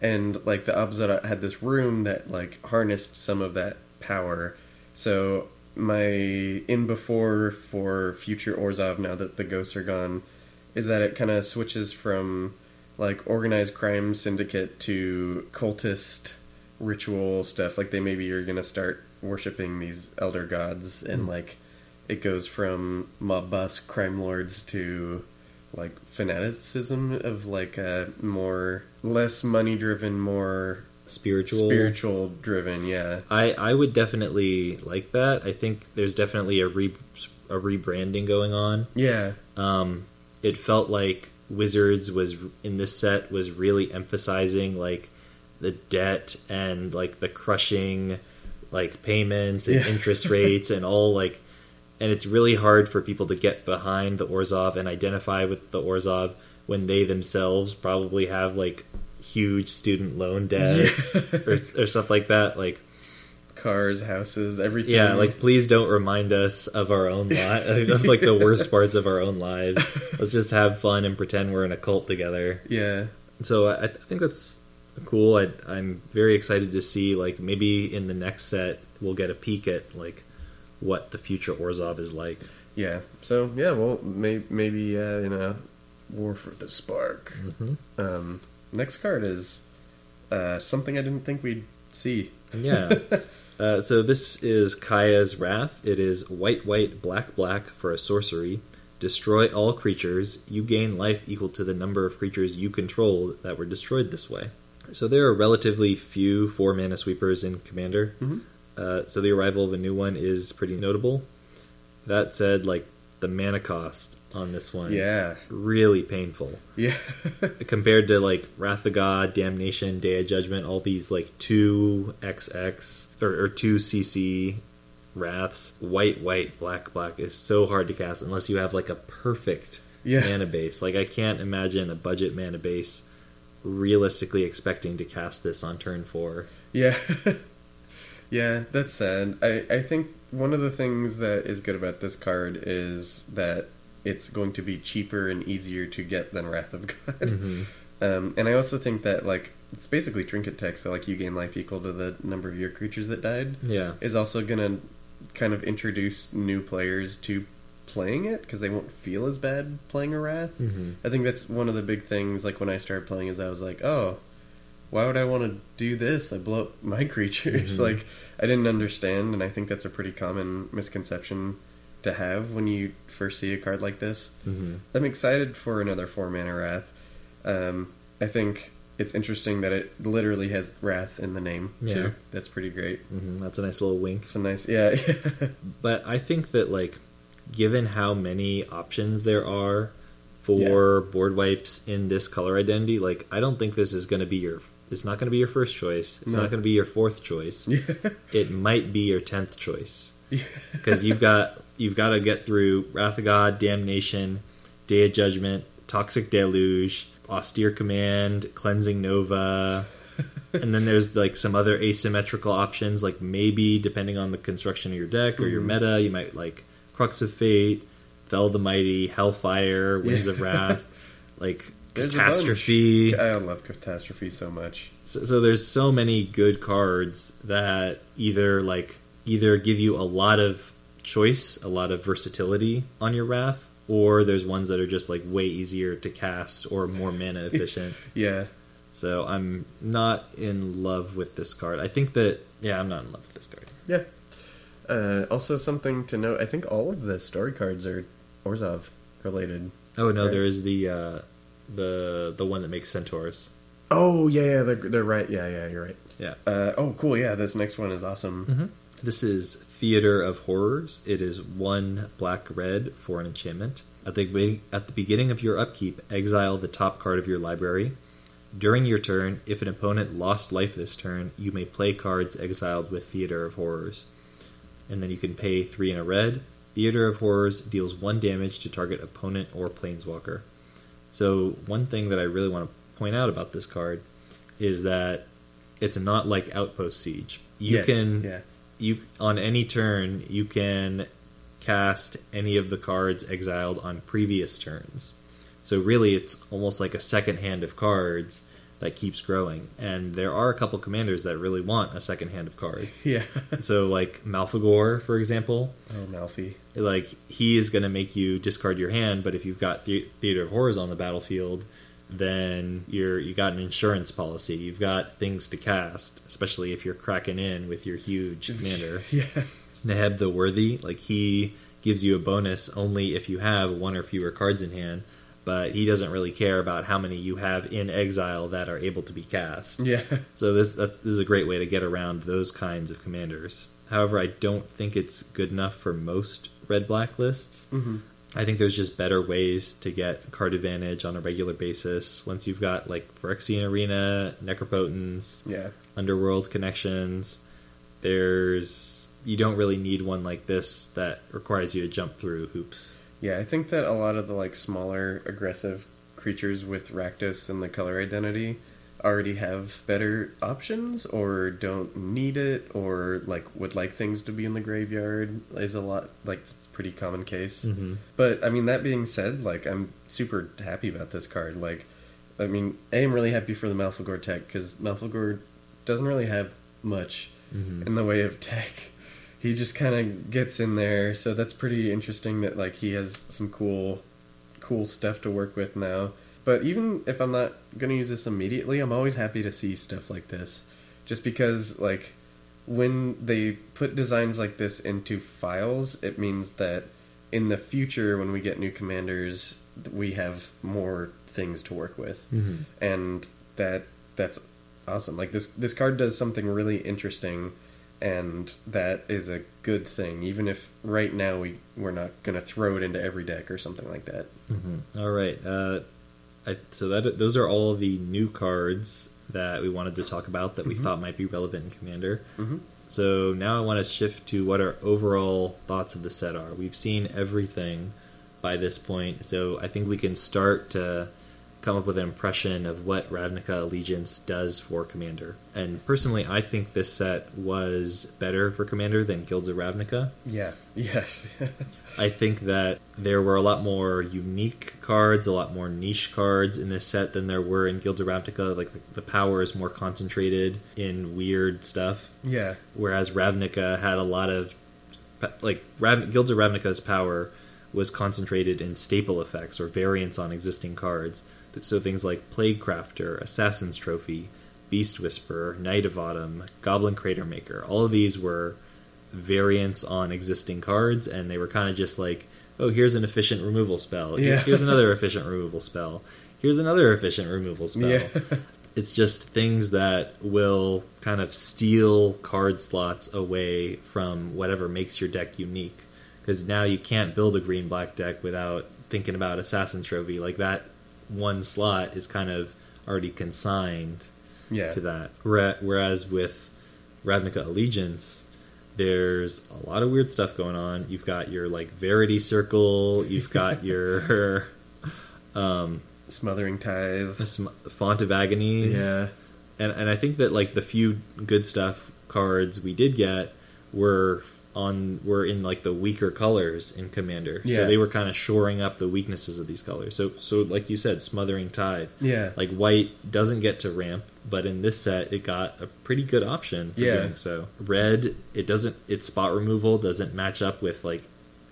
B: and like the Obzedat had this room that like harnessed some of that power. So my in before for future Orzhov now that the ghosts are gone is that it kind of switches from like organized crime syndicate to cultist ritual stuff like they maybe are going to start worshiping these elder gods and like it goes from mob boss crime lords to like fanaticism of like a more less money driven more
A: Spiritual.
B: spiritual driven yeah
A: I I would definitely like that. I think there's definitely a re a rebranding going on.
B: yeah
A: Um, it felt like Wizards was in this set was really emphasizing like the debt and like the crushing like payments and
B: Yeah.
A: interest rates and all like and it's really hard for people to get behind the Orzhov and identify with the Orzhov when they themselves probably have like huge student loan debts or, or stuff like that like
B: cars houses everything
A: yeah, like please don't remind us of our own life, [LAUGHS] of like the worst parts of our own lives. Let's just have fun and pretend we're in a cult together.
B: yeah
A: So I, I think that's cool. I, I'm very excited to see like maybe in the next set we'll get a peek at like what the future Orzhov is like.
B: Yeah. So yeah, well, may, maybe uh, in a war for the spark. Um, next card is uh, something I didn't think we'd see.
A: Yeah. [LAUGHS] Uh, so this is Kaya's Wrath. It is white, white, black, black for a sorcery. Destroy all creatures. You gain life equal to the number of creatures you control that were destroyed this way. So there are relatively few four mana sweepers in Commander.
B: Mhm.
A: Uh, so the arrival of a new one is pretty notable. That said, like the mana cost on this one,
B: Yeah.
A: really painful
B: Yeah. [LAUGHS]
A: compared to like Wrath of God, Damnation, Day of Judgment, all these like two XX or, or two CC wraths. White, white, black, black is so hard to cast unless you have like a perfect
B: Yeah.
A: mana base. Like I can't imagine a budget mana base realistically expecting to cast this on turn four.
B: Yeah. [LAUGHS] yeah, that's sad. I, I think one of the things that is good about this card is that it's going to be cheaper and easier to get than Wrath of God.
A: Mhm. [LAUGHS]
B: Um, and I also think that like it's basically trinket text, so like you gain life equal to the number of your creatures that died,
A: Yeah.
B: is also gonna kind of introduce new players to playing it because they won't feel as bad playing a Wrath.
A: Mhm.
B: I think that's one of the big things. Like when I started playing, is I was like, oh, why would I want to do this? I blow up my [LAUGHS] creatures.
A: Mhm.
B: Like I didn't understand, and I think that's a pretty common misconception to have when you first see a card like this.
A: Mhm.
B: I'm excited for another four mana Wrath. Um, I think it's interesting that it literally has Wrath in the name
A: Yeah.
B: too. That's pretty great.
A: Mhm. That's a nice little wink.
B: It's a nice, yeah, [LAUGHS]
A: But I think that like given how many options there are for board wipes in this color identity, like I don't think this is going to be your it's not going to be your first choice. It's
B: No.
A: not going to be your fourth choice.
B: yeah, [LAUGHS]
A: It might be your 10th choice because you've got you've got to get through Wrath of God, Damnation, Day of Judgment, Toxic Deluge, Austere Command, Cleansing Nova, [LAUGHS] and then there's like some other asymmetrical options. Like maybe depending on the construction of your deck or your
B: Mhm.
A: meta, you might like Crux of Fate, Fell the Mighty, Hellfire, Winds
B: Yeah.
A: of Wrath, [LAUGHS] like
B: There's
A: Catastrophe.
B: I love Catastrophe so much.
A: So, so there's so many good cards that either like either give you a lot of choice, a lot of versatility on your Wrath, or there's ones that are just like way easier to cast or more mana [LAUGHS] efficient.
B: Yeah.
A: so I'm not in love with this card. I think that yeah, I'm not in love with this card.
B: Yeah. Uh, also, something to note: I think all of the story cards are Orzhov related.
A: Oh no,
B: Right.
A: there is the uh, the the one that makes centaurs.
B: Oh yeah, yeah, they're they're right. Yeah, yeah, you're right.
A: Yeah.
B: Uh, oh, cool. Yeah, this next one is awesome.
A: Mm-hmm. This is Theater of Horrors. It is one black red for an enchantment. At the at the beginning of your upkeep, exile the top card of your library. During your turn, if an opponent lost life this turn, you may play cards exiled with Theater of Horrors. And then you can pay three in a red. Theater of Horrors deals one damage to target opponent or planeswalker. So one thing that I really want to point out about this card is that it's not like Outpost Siege. You
B: Yes,
A: can
B: Yeah.
A: You on any turn you can cast any of the cards exiled on previous turns. So really it's almost like a second hand of cards that keeps growing. And there are a couple commanders that really want a second hand of cards. [LAUGHS]
B: Yeah. [LAUGHS]
A: so like Malfegor, for example,
B: oh, Malfi.
A: like he is going to make you discard your hand, but if you've got the- Theater of Horrors on the battlefield, then you're you got an insurance policy. You've got things to cast, especially if you're cracking in with your huge commander. [LAUGHS]
B: Yeah.
A: Neheb the Worthy, like he gives you a bonus only if you have one or fewer cards in hand, but he doesn't really care about how many you have in exile that are able to be cast.
B: Yeah.
A: So this that's, this is a great way to get around those kinds of commanders. However, I don't think it's good enough for most red black lists.
B: hmm
A: I think there's just better ways to get card advantage on a regular basis. Once you've got like Phyrexian Arena, Necropotence,
B: Yeah.
A: Underworld connections, there's you don't really need one like this that requires you to jump through hoops.
B: Yeah, I think that a lot of the like smaller aggressive creatures with Rakdos and the color identity already have better options or don't need it or like would like things to be in the graveyard is a lot like pretty common case.
A: Mm-hmm.
B: But I mean that being said, like I'm super happy about this card. Like I mean, I am really happy for the Malfegor tech cuz Malfegor doesn't really have much
A: Mm-hmm.
B: in the way of tech. [LAUGHS] He just kind of gets in there, so that's pretty interesting that like he has some cool cool stuff to work with now. But even if I'm not going to use this immediately, I'm always happy to see stuff like this just because like when they put designs like this into files, it means that in the future when we get new commanders, we have more things to work with
A: Mm-hmm.
B: and that that's awesome. Like this this card does something really interesting, and that is a good thing. Even if right now we we're not gonna throw it into every deck or something like that.
A: Mm-hmm. All right. Uh, I, so that those are all the new cards that we wanted to talk about that we
B: Mhm.
A: thought might be relevant in Commander.
B: Mm-hmm.
A: So now I want to shift to what our overall thoughts of the set are. We've seen everything by this point, so I think we can start to come up with an impression of what Ravnica Allegiance does for Commander. And personally, I think this set was better for Commander than Guilds of Ravnica.
B: Yeah. [LAUGHS] Yes.
A: I think that there were a lot more unique cards, a lot more niche cards in this set than there were in Guilds of Ravnica. Like the power is more concentrated in weird stuff,
B: yeah.
A: whereas Ravnica had a lot of like Rav- Guilds of Ravnica's power was concentrated in staple effects or variants on existing cards. So things like Plague Crafter, Assassin's Trophy, Beast Whisperer, Knight of Autumn, Goblin Crater Maker. All of these were variants on existing cards, and they were kind of just like, oh, here's an efficient removal spell.
B: Yeah.
A: Here's another [LAUGHS] efficient removal spell. Here's another efficient removal spell.
B: Yeah. [LAUGHS]
A: It's just things that will kind of steal card slots away from whatever makes your deck unique. Because now you can't build a green black deck without thinking about Assassin's Trophy. Like that one slot is kind of already consigned
B: yeah.
A: to that. Where- Whereas with Ravnica Allegiance, there's a lot of weird stuff going on. You've got your like Verity Circle. You've got [LAUGHS] your um,
B: Smothering tithe.
A: Sm- Font of Agonies.
B: Yeah.
A: and and I think that like the few good stuff cards we did get were on were in like the weaker colors in Commander.
B: Yeah.
A: So they were kind of shoring up the weaknesses of these colors. So so like you said, Smothering Tithe.
B: Yeah.
A: Like white doesn't get to ramp, but in this set it got a pretty good option for
B: Yeah.
A: doing so. Red, it doesn't its spot removal doesn't match up with like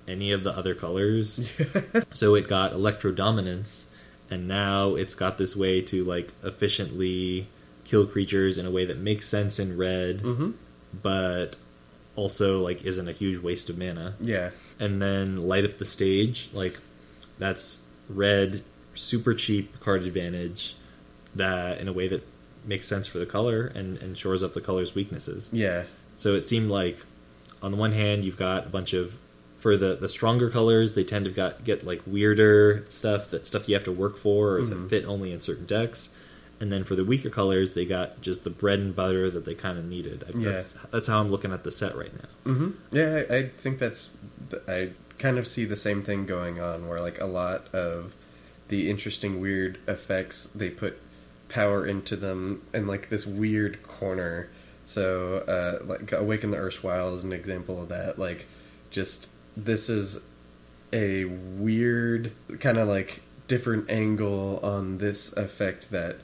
A: any of the other colors. [LAUGHS] so it got electro dominance and now it's got this way to like efficiently kill creatures in a way that makes sense in red
B: mm-hmm.
A: but also like isn't a huge waste of mana.
B: Yeah.
A: And then light up the stage, like that's red, super cheap card advantage that in a way that makes sense for the color and, and shores up the color's weaknesses.
B: Yeah.
A: So it seemed like on the one hand you've got a bunch of for the, the stronger colors they tend to got get like weirder stuff that stuff you have to work for or
B: Mhm.
A: that fit only in certain decks. And then for the weaker colors they got just the bread and butter that they kind of needed. I,
B: Yeah.
A: That's that's how I'm looking at the set right now.
B: hmm Yeah, I, I think that's. I kind of see the same thing going on, where like a lot of the interesting, weird effects they put power into them in like this weird corner. So, uh, like Awaken the Erstwhile is an example of that. Like, just this is a weird kind of like different angle on this effect that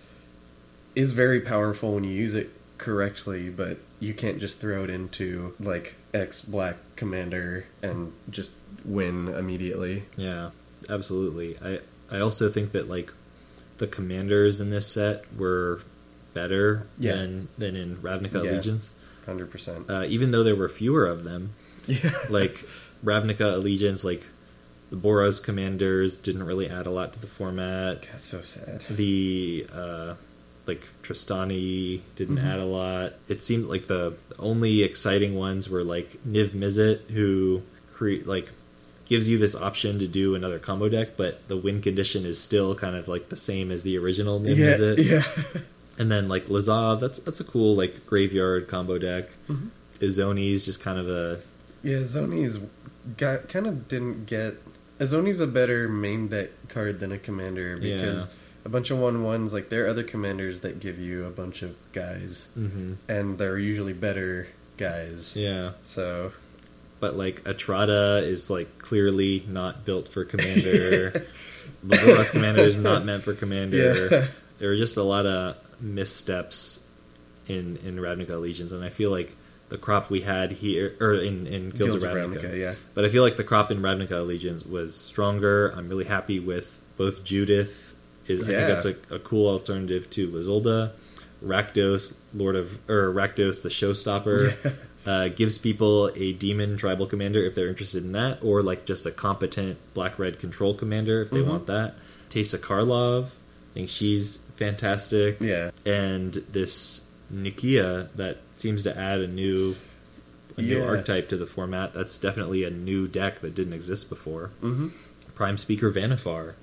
B: is very powerful when you use it correctly, but you can't just throw it into like X black commander and just win immediately.
A: Yeah, absolutely. I I also think that like the commanders in this set were better
B: Yeah.
A: than than in Ravnica
B: Yeah.
A: Allegiance.
B: Hundred percent.
A: Uh, even though there were fewer of them, [LAUGHS]
B: Yeah.
A: like Ravnica Allegiance, like the Boros commanders didn't really add a lot to the format.
B: That's so sad.
A: The uh, like Trostani didn't
B: Mhm.
A: add a lot. It seemed like the only exciting ones were like Niv Mizzet, who create like gives you this option to do another combo deck, but the win condition is still kind of like the same as the original Niv
B: Yeah.
A: Mizzet.
B: Yeah. [LAUGHS]
A: And then like Lazav, that's that's a cool like graveyard combo deck.
B: Mhm.
A: Izoni's just kind of a
B: Yeah. Zoni's got kind of didn't get. Zoni's a better main deck card than a commander because
A: Yeah.
B: A bunch of one ones like there are other commanders that give you a bunch of guys,
A: hmm
B: and they're usually better guys.
A: yeah.
B: So
A: But like Atrada is like clearly not built for commander. [LAUGHS] the Boros commander is not meant for commander.
B: Yeah.
A: There are just a lot of missteps in in Ravnica Allegiance, and I feel like the crop we had here or in in Guilds,
B: Guilds
A: of
B: of
A: Ravnica,
B: Ravnica, yeah.
A: But I feel like the crop in Ravnica Allegiance was stronger. I'm really happy with both Judith. Is I think that's a, a cool alternative to Lazulda. Rakdos, Lord of or Rakdos, the Showstopper, uh, gives people a demon tribal commander if they're interested in that, or like just a competent black red control commander if they
B: Mhm.
A: want that. Teysa Karlov, I think she's fantastic.
B: Yeah.
A: And this Nikya that seems to add a new a new
B: Yeah.
A: archetype to the format. That's definitely a new deck that didn't exist before.
B: Mm-hmm.
A: Prime Speaker Vannifar.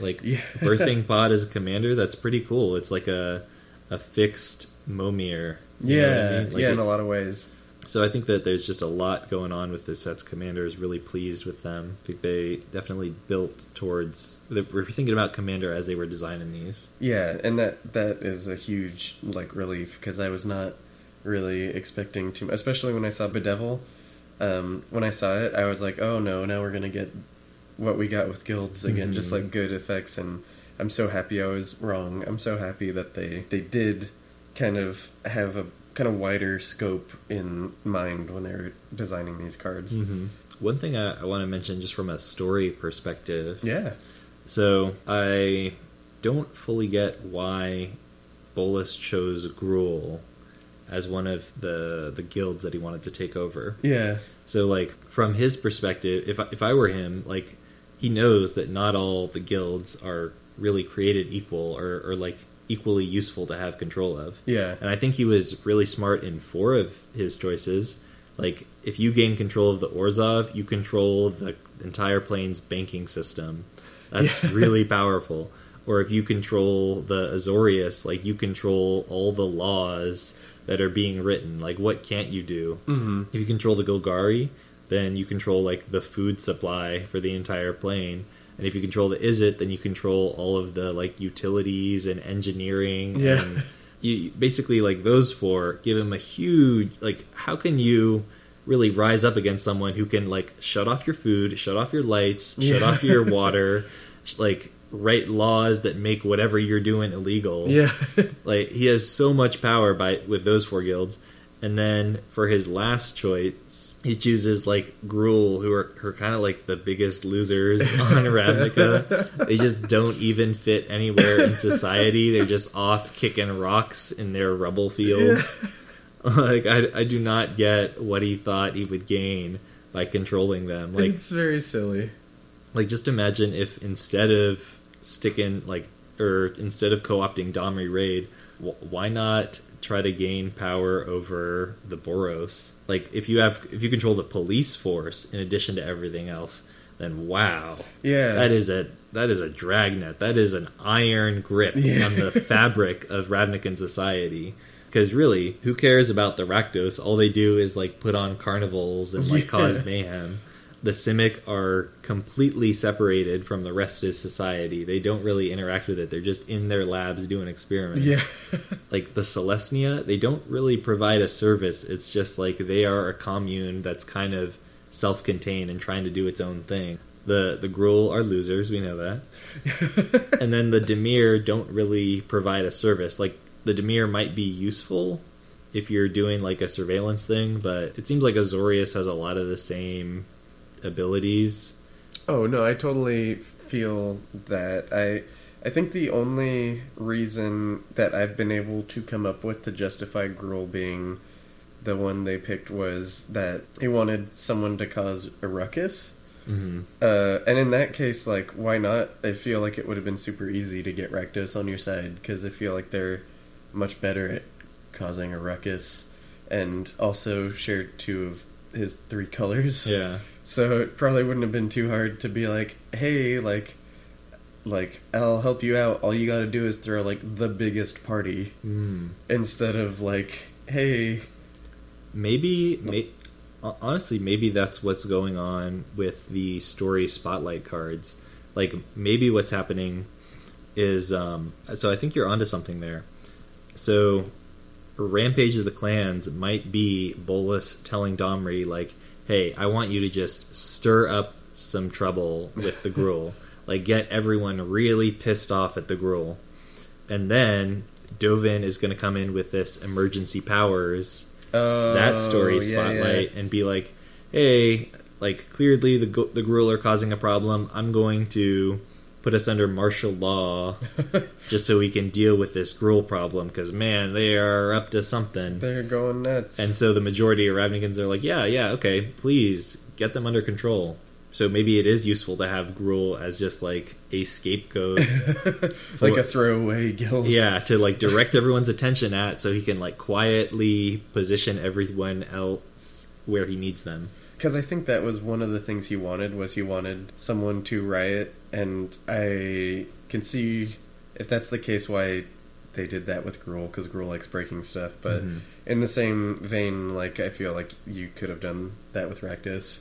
A: Like
B: Yeah. [LAUGHS]
A: birthing pod as a commander, that's pretty cool. It's like a a fixed Momir. what I
B: Yeah,
A: mean? Like
B: yeah,
A: it-
B: in a lot of ways.
A: so I think that there's just a lot going on with this set's commander. Is Really pleased with them. I think they definitely built towards. They were thinking about commander as they were designing these.
B: Yeah, and that that is a huge like relief because I was not really expecting to, especially when I saw Bedevil. Um, when I saw it, I was like, "Oh no, now we're gonna get what we got with guilds again, just
A: Mhm.
B: like good effects." And I'm so happy I was wrong. I'm so happy that they they did kind of have a kind of wider scope in mind when they were designing these cards.
A: Mm-hmm. One thing I, I want to mention, just from a story perspective,
B: Yeah,
A: So I don't fully get why Bolas chose Gruul as one of the the guilds that he wanted to take over.
B: yeah,
A: So like from his perspective, if I, if I were him, like he knows that not all the guilds are really created equal or, or like equally useful to have control of.
B: yeah,
A: And I think he was really smart in four of his choices. Like, if you gain control of the Orzhov, you control the entire plane's banking system. That's
B: Yeah. [LAUGHS]
A: really powerful. Or if you control the Azorius, like, you control all the laws that are being written. Like, what can't you do?
B: mm-hmm.
A: If you control the Golgari, then you control, like, the food supply for the entire plane. And if you control the Izzet, then you control all of the, like, utilities and engineering
B: Yeah.
A: and [LAUGHS] you basically like those four give him a huge like how can you really rise up against someone who can like shut off your food, shut off your lights, shut off your [LAUGHS] water, like write laws that make whatever you're doing illegal.
B: Yeah. [LAUGHS]
A: Like he has so much power by with those four guilds. And then for his last choice, he chooses like Gruul, who are, who are kind of like the biggest losers [LAUGHS] on Ravnica. they just don't even fit anywhere in society. They're just off kicking rocks in their rubble fields. [LAUGHS] like I, I do not get what he thought he would gain by controlling them. Like
B: it's very silly.
A: like just imagine if instead of sticking like or instead of co-opting Domri Rade, wh- why not try to gain power over the Boros? Like if you have if you control the police force in addition to everything else, then wow,
B: Yeah.
A: that is a that is a dragnet. That is an iron grip
B: Yeah.
A: on the [LAUGHS] fabric of Ravnican society. Because really, who cares about the Rakdos? All they do is like put on carnivals and like [LAUGHS]
B: Yeah.
A: cause mayhem. The Simic are completely separated from the rest of society. They don't really interact with it. They're just in their labs doing experiments.
B: yeah. [LAUGHS]
A: Like the Selesnya, they don't really provide a service. It's just like they are a commune that's kind of self-contained and trying to do its own thing. The the Gruul are losers, we know that. [LAUGHS] and then the Dimir don't really provide a service. Like the Dimir might be useful if you're doing like a surveillance thing, but it seems like Azorius has a lot of the same abilities.
B: Oh no, I totally feel that. I I think the only reason that I've been able to come up with to justify Gruul being the one they picked was that he wanted someone to cause a ruckus.
A: Mm-hmm.
B: Uh, and in that case, like, why not? I feel like it would have been super easy to get Rakdos on your side because I feel like they're much better at causing a ruckus and also shared two of his three colors.
A: Yeah.
B: So it probably wouldn't have been too hard to be like, hey, like, like I'll help you out. All you got to do is throw like the biggest party
A: Mm.
B: instead of like, hey,
A: maybe may, honestly maybe that's what's going on with the story spotlight cards like maybe what's happening is um so i think you're onto something there so rampage of the clans might be Bolas telling domri like hey i want you to just stir up some trouble with the [LAUGHS] Gruul like get everyone really pissed off at the Gruul and then dovin is going to come in with this emergency powers
B: oh,
A: that story
B: yeah, yeah.
A: spotlight and be like, hey, like clearly the the Gruul are causing a problem. I'm going to put us under martial law [LAUGHS] just so we can deal with this Gruul problem because man, they are up to something.
B: They're going nuts.
A: And so the majority of Ravnicans are like, yeah, yeah, okay, please get them under control. So maybe it is useful to have Gruul as just like a scapegoat [LAUGHS]
B: like
A: for-
B: a throwaway guild.
A: yeah, to like direct everyone's attention at so he can like quietly position everyone else where he needs them.
B: Because I think that was one of the things he wanted was he wanted someone to riot, and I can see if that's the case why they did that with Gruul because Gruul likes breaking stuff. But
A: Mhm.
B: in the same vein, like I feel like you could have done that with Rakdos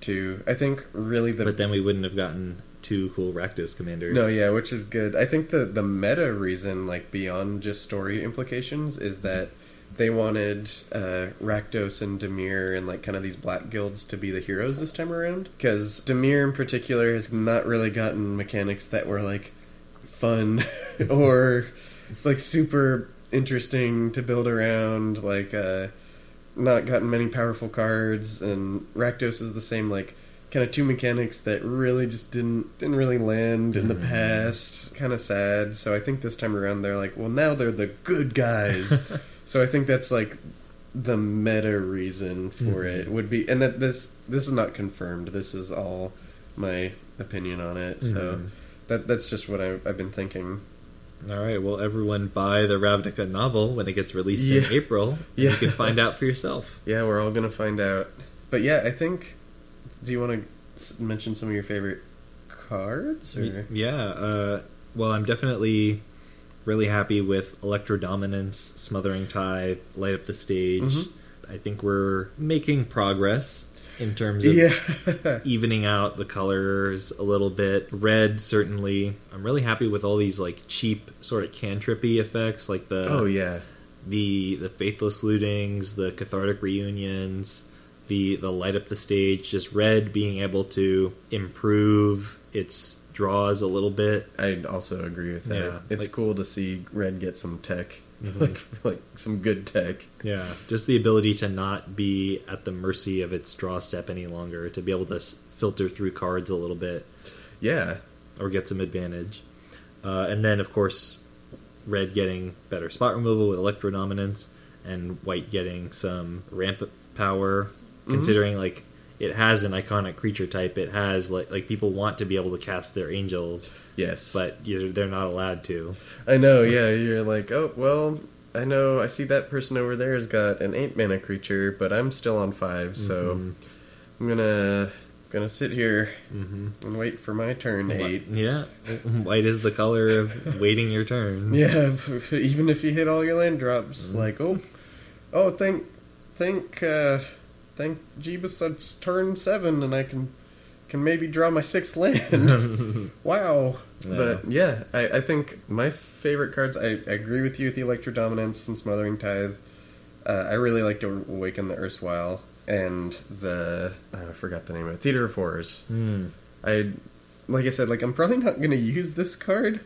B: too. I think really the
A: But then we wouldn't have gotten two cool Rakdos commanders.
B: No, yeah, which is good. I think the the meta reason, like beyond just story implications, is that they wanted uh, Rakdos and Dimir and like kind of these black guilds to be the heroes this time around. Because Dimir in particular has not really gotten mechanics that were like fun [LAUGHS] or like super interesting to build around. Like, uh, not gotten many powerful cards, and Rakdos is the same. Like, kind of two mechanics that really just didn't didn't really land in the
A: Mhm.
B: past. Kind of sad. So I think this time around they're like, well, now they're the good guys. [LAUGHS] so I think that's like the meta reason for
A: Mhm.
B: it would be, and that this this is not confirmed. This is all my opinion on it. So
A: Mhm.
B: that that's just what I, I've been thinking.
A: All right, well, everyone buy the Ravnica novel when it gets released in April.
B: Yeah.
A: You can find out for yourself. [LAUGHS]
B: Yeah, we're all gonna find out. But yeah, I think. Do you want to mention some of your favorite cards? Or?
A: Yeah, uh, well, I'm definitely really happy with Electro Dominance, Smothering Tithe, Light Up the Stage.
B: Mhm.
A: I think we're making progress in terms of
B: Yeah. [LAUGHS]
A: evening out the colors a little bit. Red, certainly. I'm really happy with all these like cheap sort of cantrippy effects, like the
B: oh yeah.
A: the the faithless lootings, the cathartic reunions, the the light up the stage, just red being able to improve its draws a little bit.
B: I'd also agree with that.
A: Yeah,
B: it's
A: like-
B: cool to see Red get some tech,
A: Mhm. [LAUGHS]
B: like like some good tech.
A: Yeah, just the ability to not be at the mercy of its draw step any longer, to be able to s- filter through cards a little bit
B: Yeah,
A: or get some advantage. Uh, and then, of course, red getting better spot removal with electro dominance, and white getting some ramp power. Considering like it has an iconic creature type, it has like like people want to be able to cast their angels,
B: yes,
A: but you're, they're not allowed to.
B: I know. Yeah, you're like, oh well. I know. I see that person over there has got an eight mana creature, but I'm still on five, so
A: Mhm.
B: I'm gonna gonna sit here
A: Mm-hmm.
B: and wait for my turn. Eight.
A: Yeah, [LAUGHS] white is the color of waiting your turn. [LAUGHS]
B: Yeah, [LAUGHS] even if you hit all your land drops, like oh, oh, thank, thank, uh, thank Jeebus, it's turn seven, and I can can maybe draw my sixth [LAUGHS] land. [LAUGHS] wow.
A: Yeah.
B: But yeah, I, I think my favorite cards. I, I agree with you with the Electro Dominance and Smothering Tithe. Uh, I really like to Awaken the Erstwhile and the uh, I forgot the name of it. Theater of Horrors.
A: Hmm.
B: I like I said, like I'm probably not going to use this card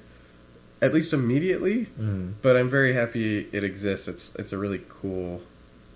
B: at least immediately,
A: Mm.
B: but I'm very happy it exists. It's it's a really cool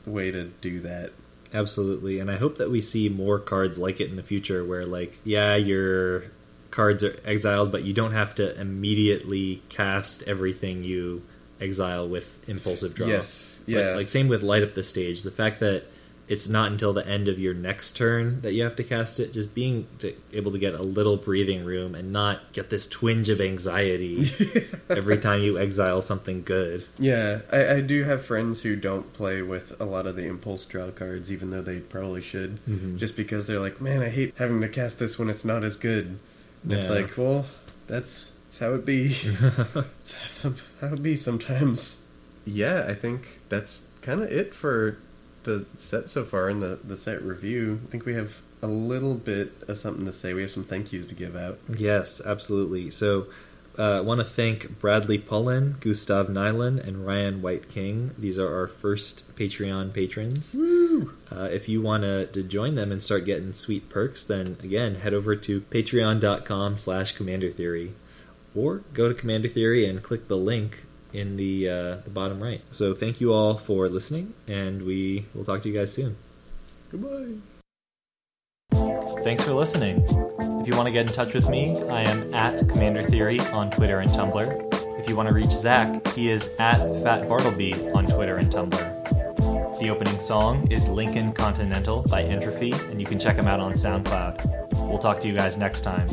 B: way to do that.
A: Absolutely, and I hope that we see more cards like it in the future, where like, yeah, your cards are exiled, but you don't have to immediately cast everything you exile with impulsive draw.
B: Yes,
A: Like-
B: yeah.
A: Like, same with light up the stage. The fact that it's not until the end of your next turn that you have to cast it, just being to, able to get a little breathing room and not get this twinge of anxiety [LAUGHS] every time you exile something good.
B: Yeah, I, I do have friends who don't play with a lot of the impulse draw cards, even though they probably should,
A: Mhm.
B: just because they're like, man, I hate having to cast this when it's not as good. And It's like, well, that's, that's how it be. [LAUGHS] some, how it be sometimes. Yeah, I think that's kind of it for the set so far and the, the set review. I think we have a little bit of something to say. We have some thank yous to give out.
A: Yes, absolutely. So, uh, I want to thank Bradley Pullen, Gustav Nyland, and Ryan White King. These are our first Patreon patrons.
B: Woo!
A: Uh, if you want to, to join them and start getting sweet perks, then again, head over to patreon.com slash commander theory. Or go to Commander Theory and click the link in the, uh, the bottom right. So thank you all for listening, and we will talk to you guys soon.
B: Goodbye.
A: Thanks for listening. If you want to get in touch with me, I am at Commander Theory on Twitter and Tumblr. If you want to reach Zach, he is at Fat Bartleby on Twitter and Tumblr. The opening song is Lincoln Continental by Entropy, and you can check him out on SoundCloud. We'll talk to you guys next time.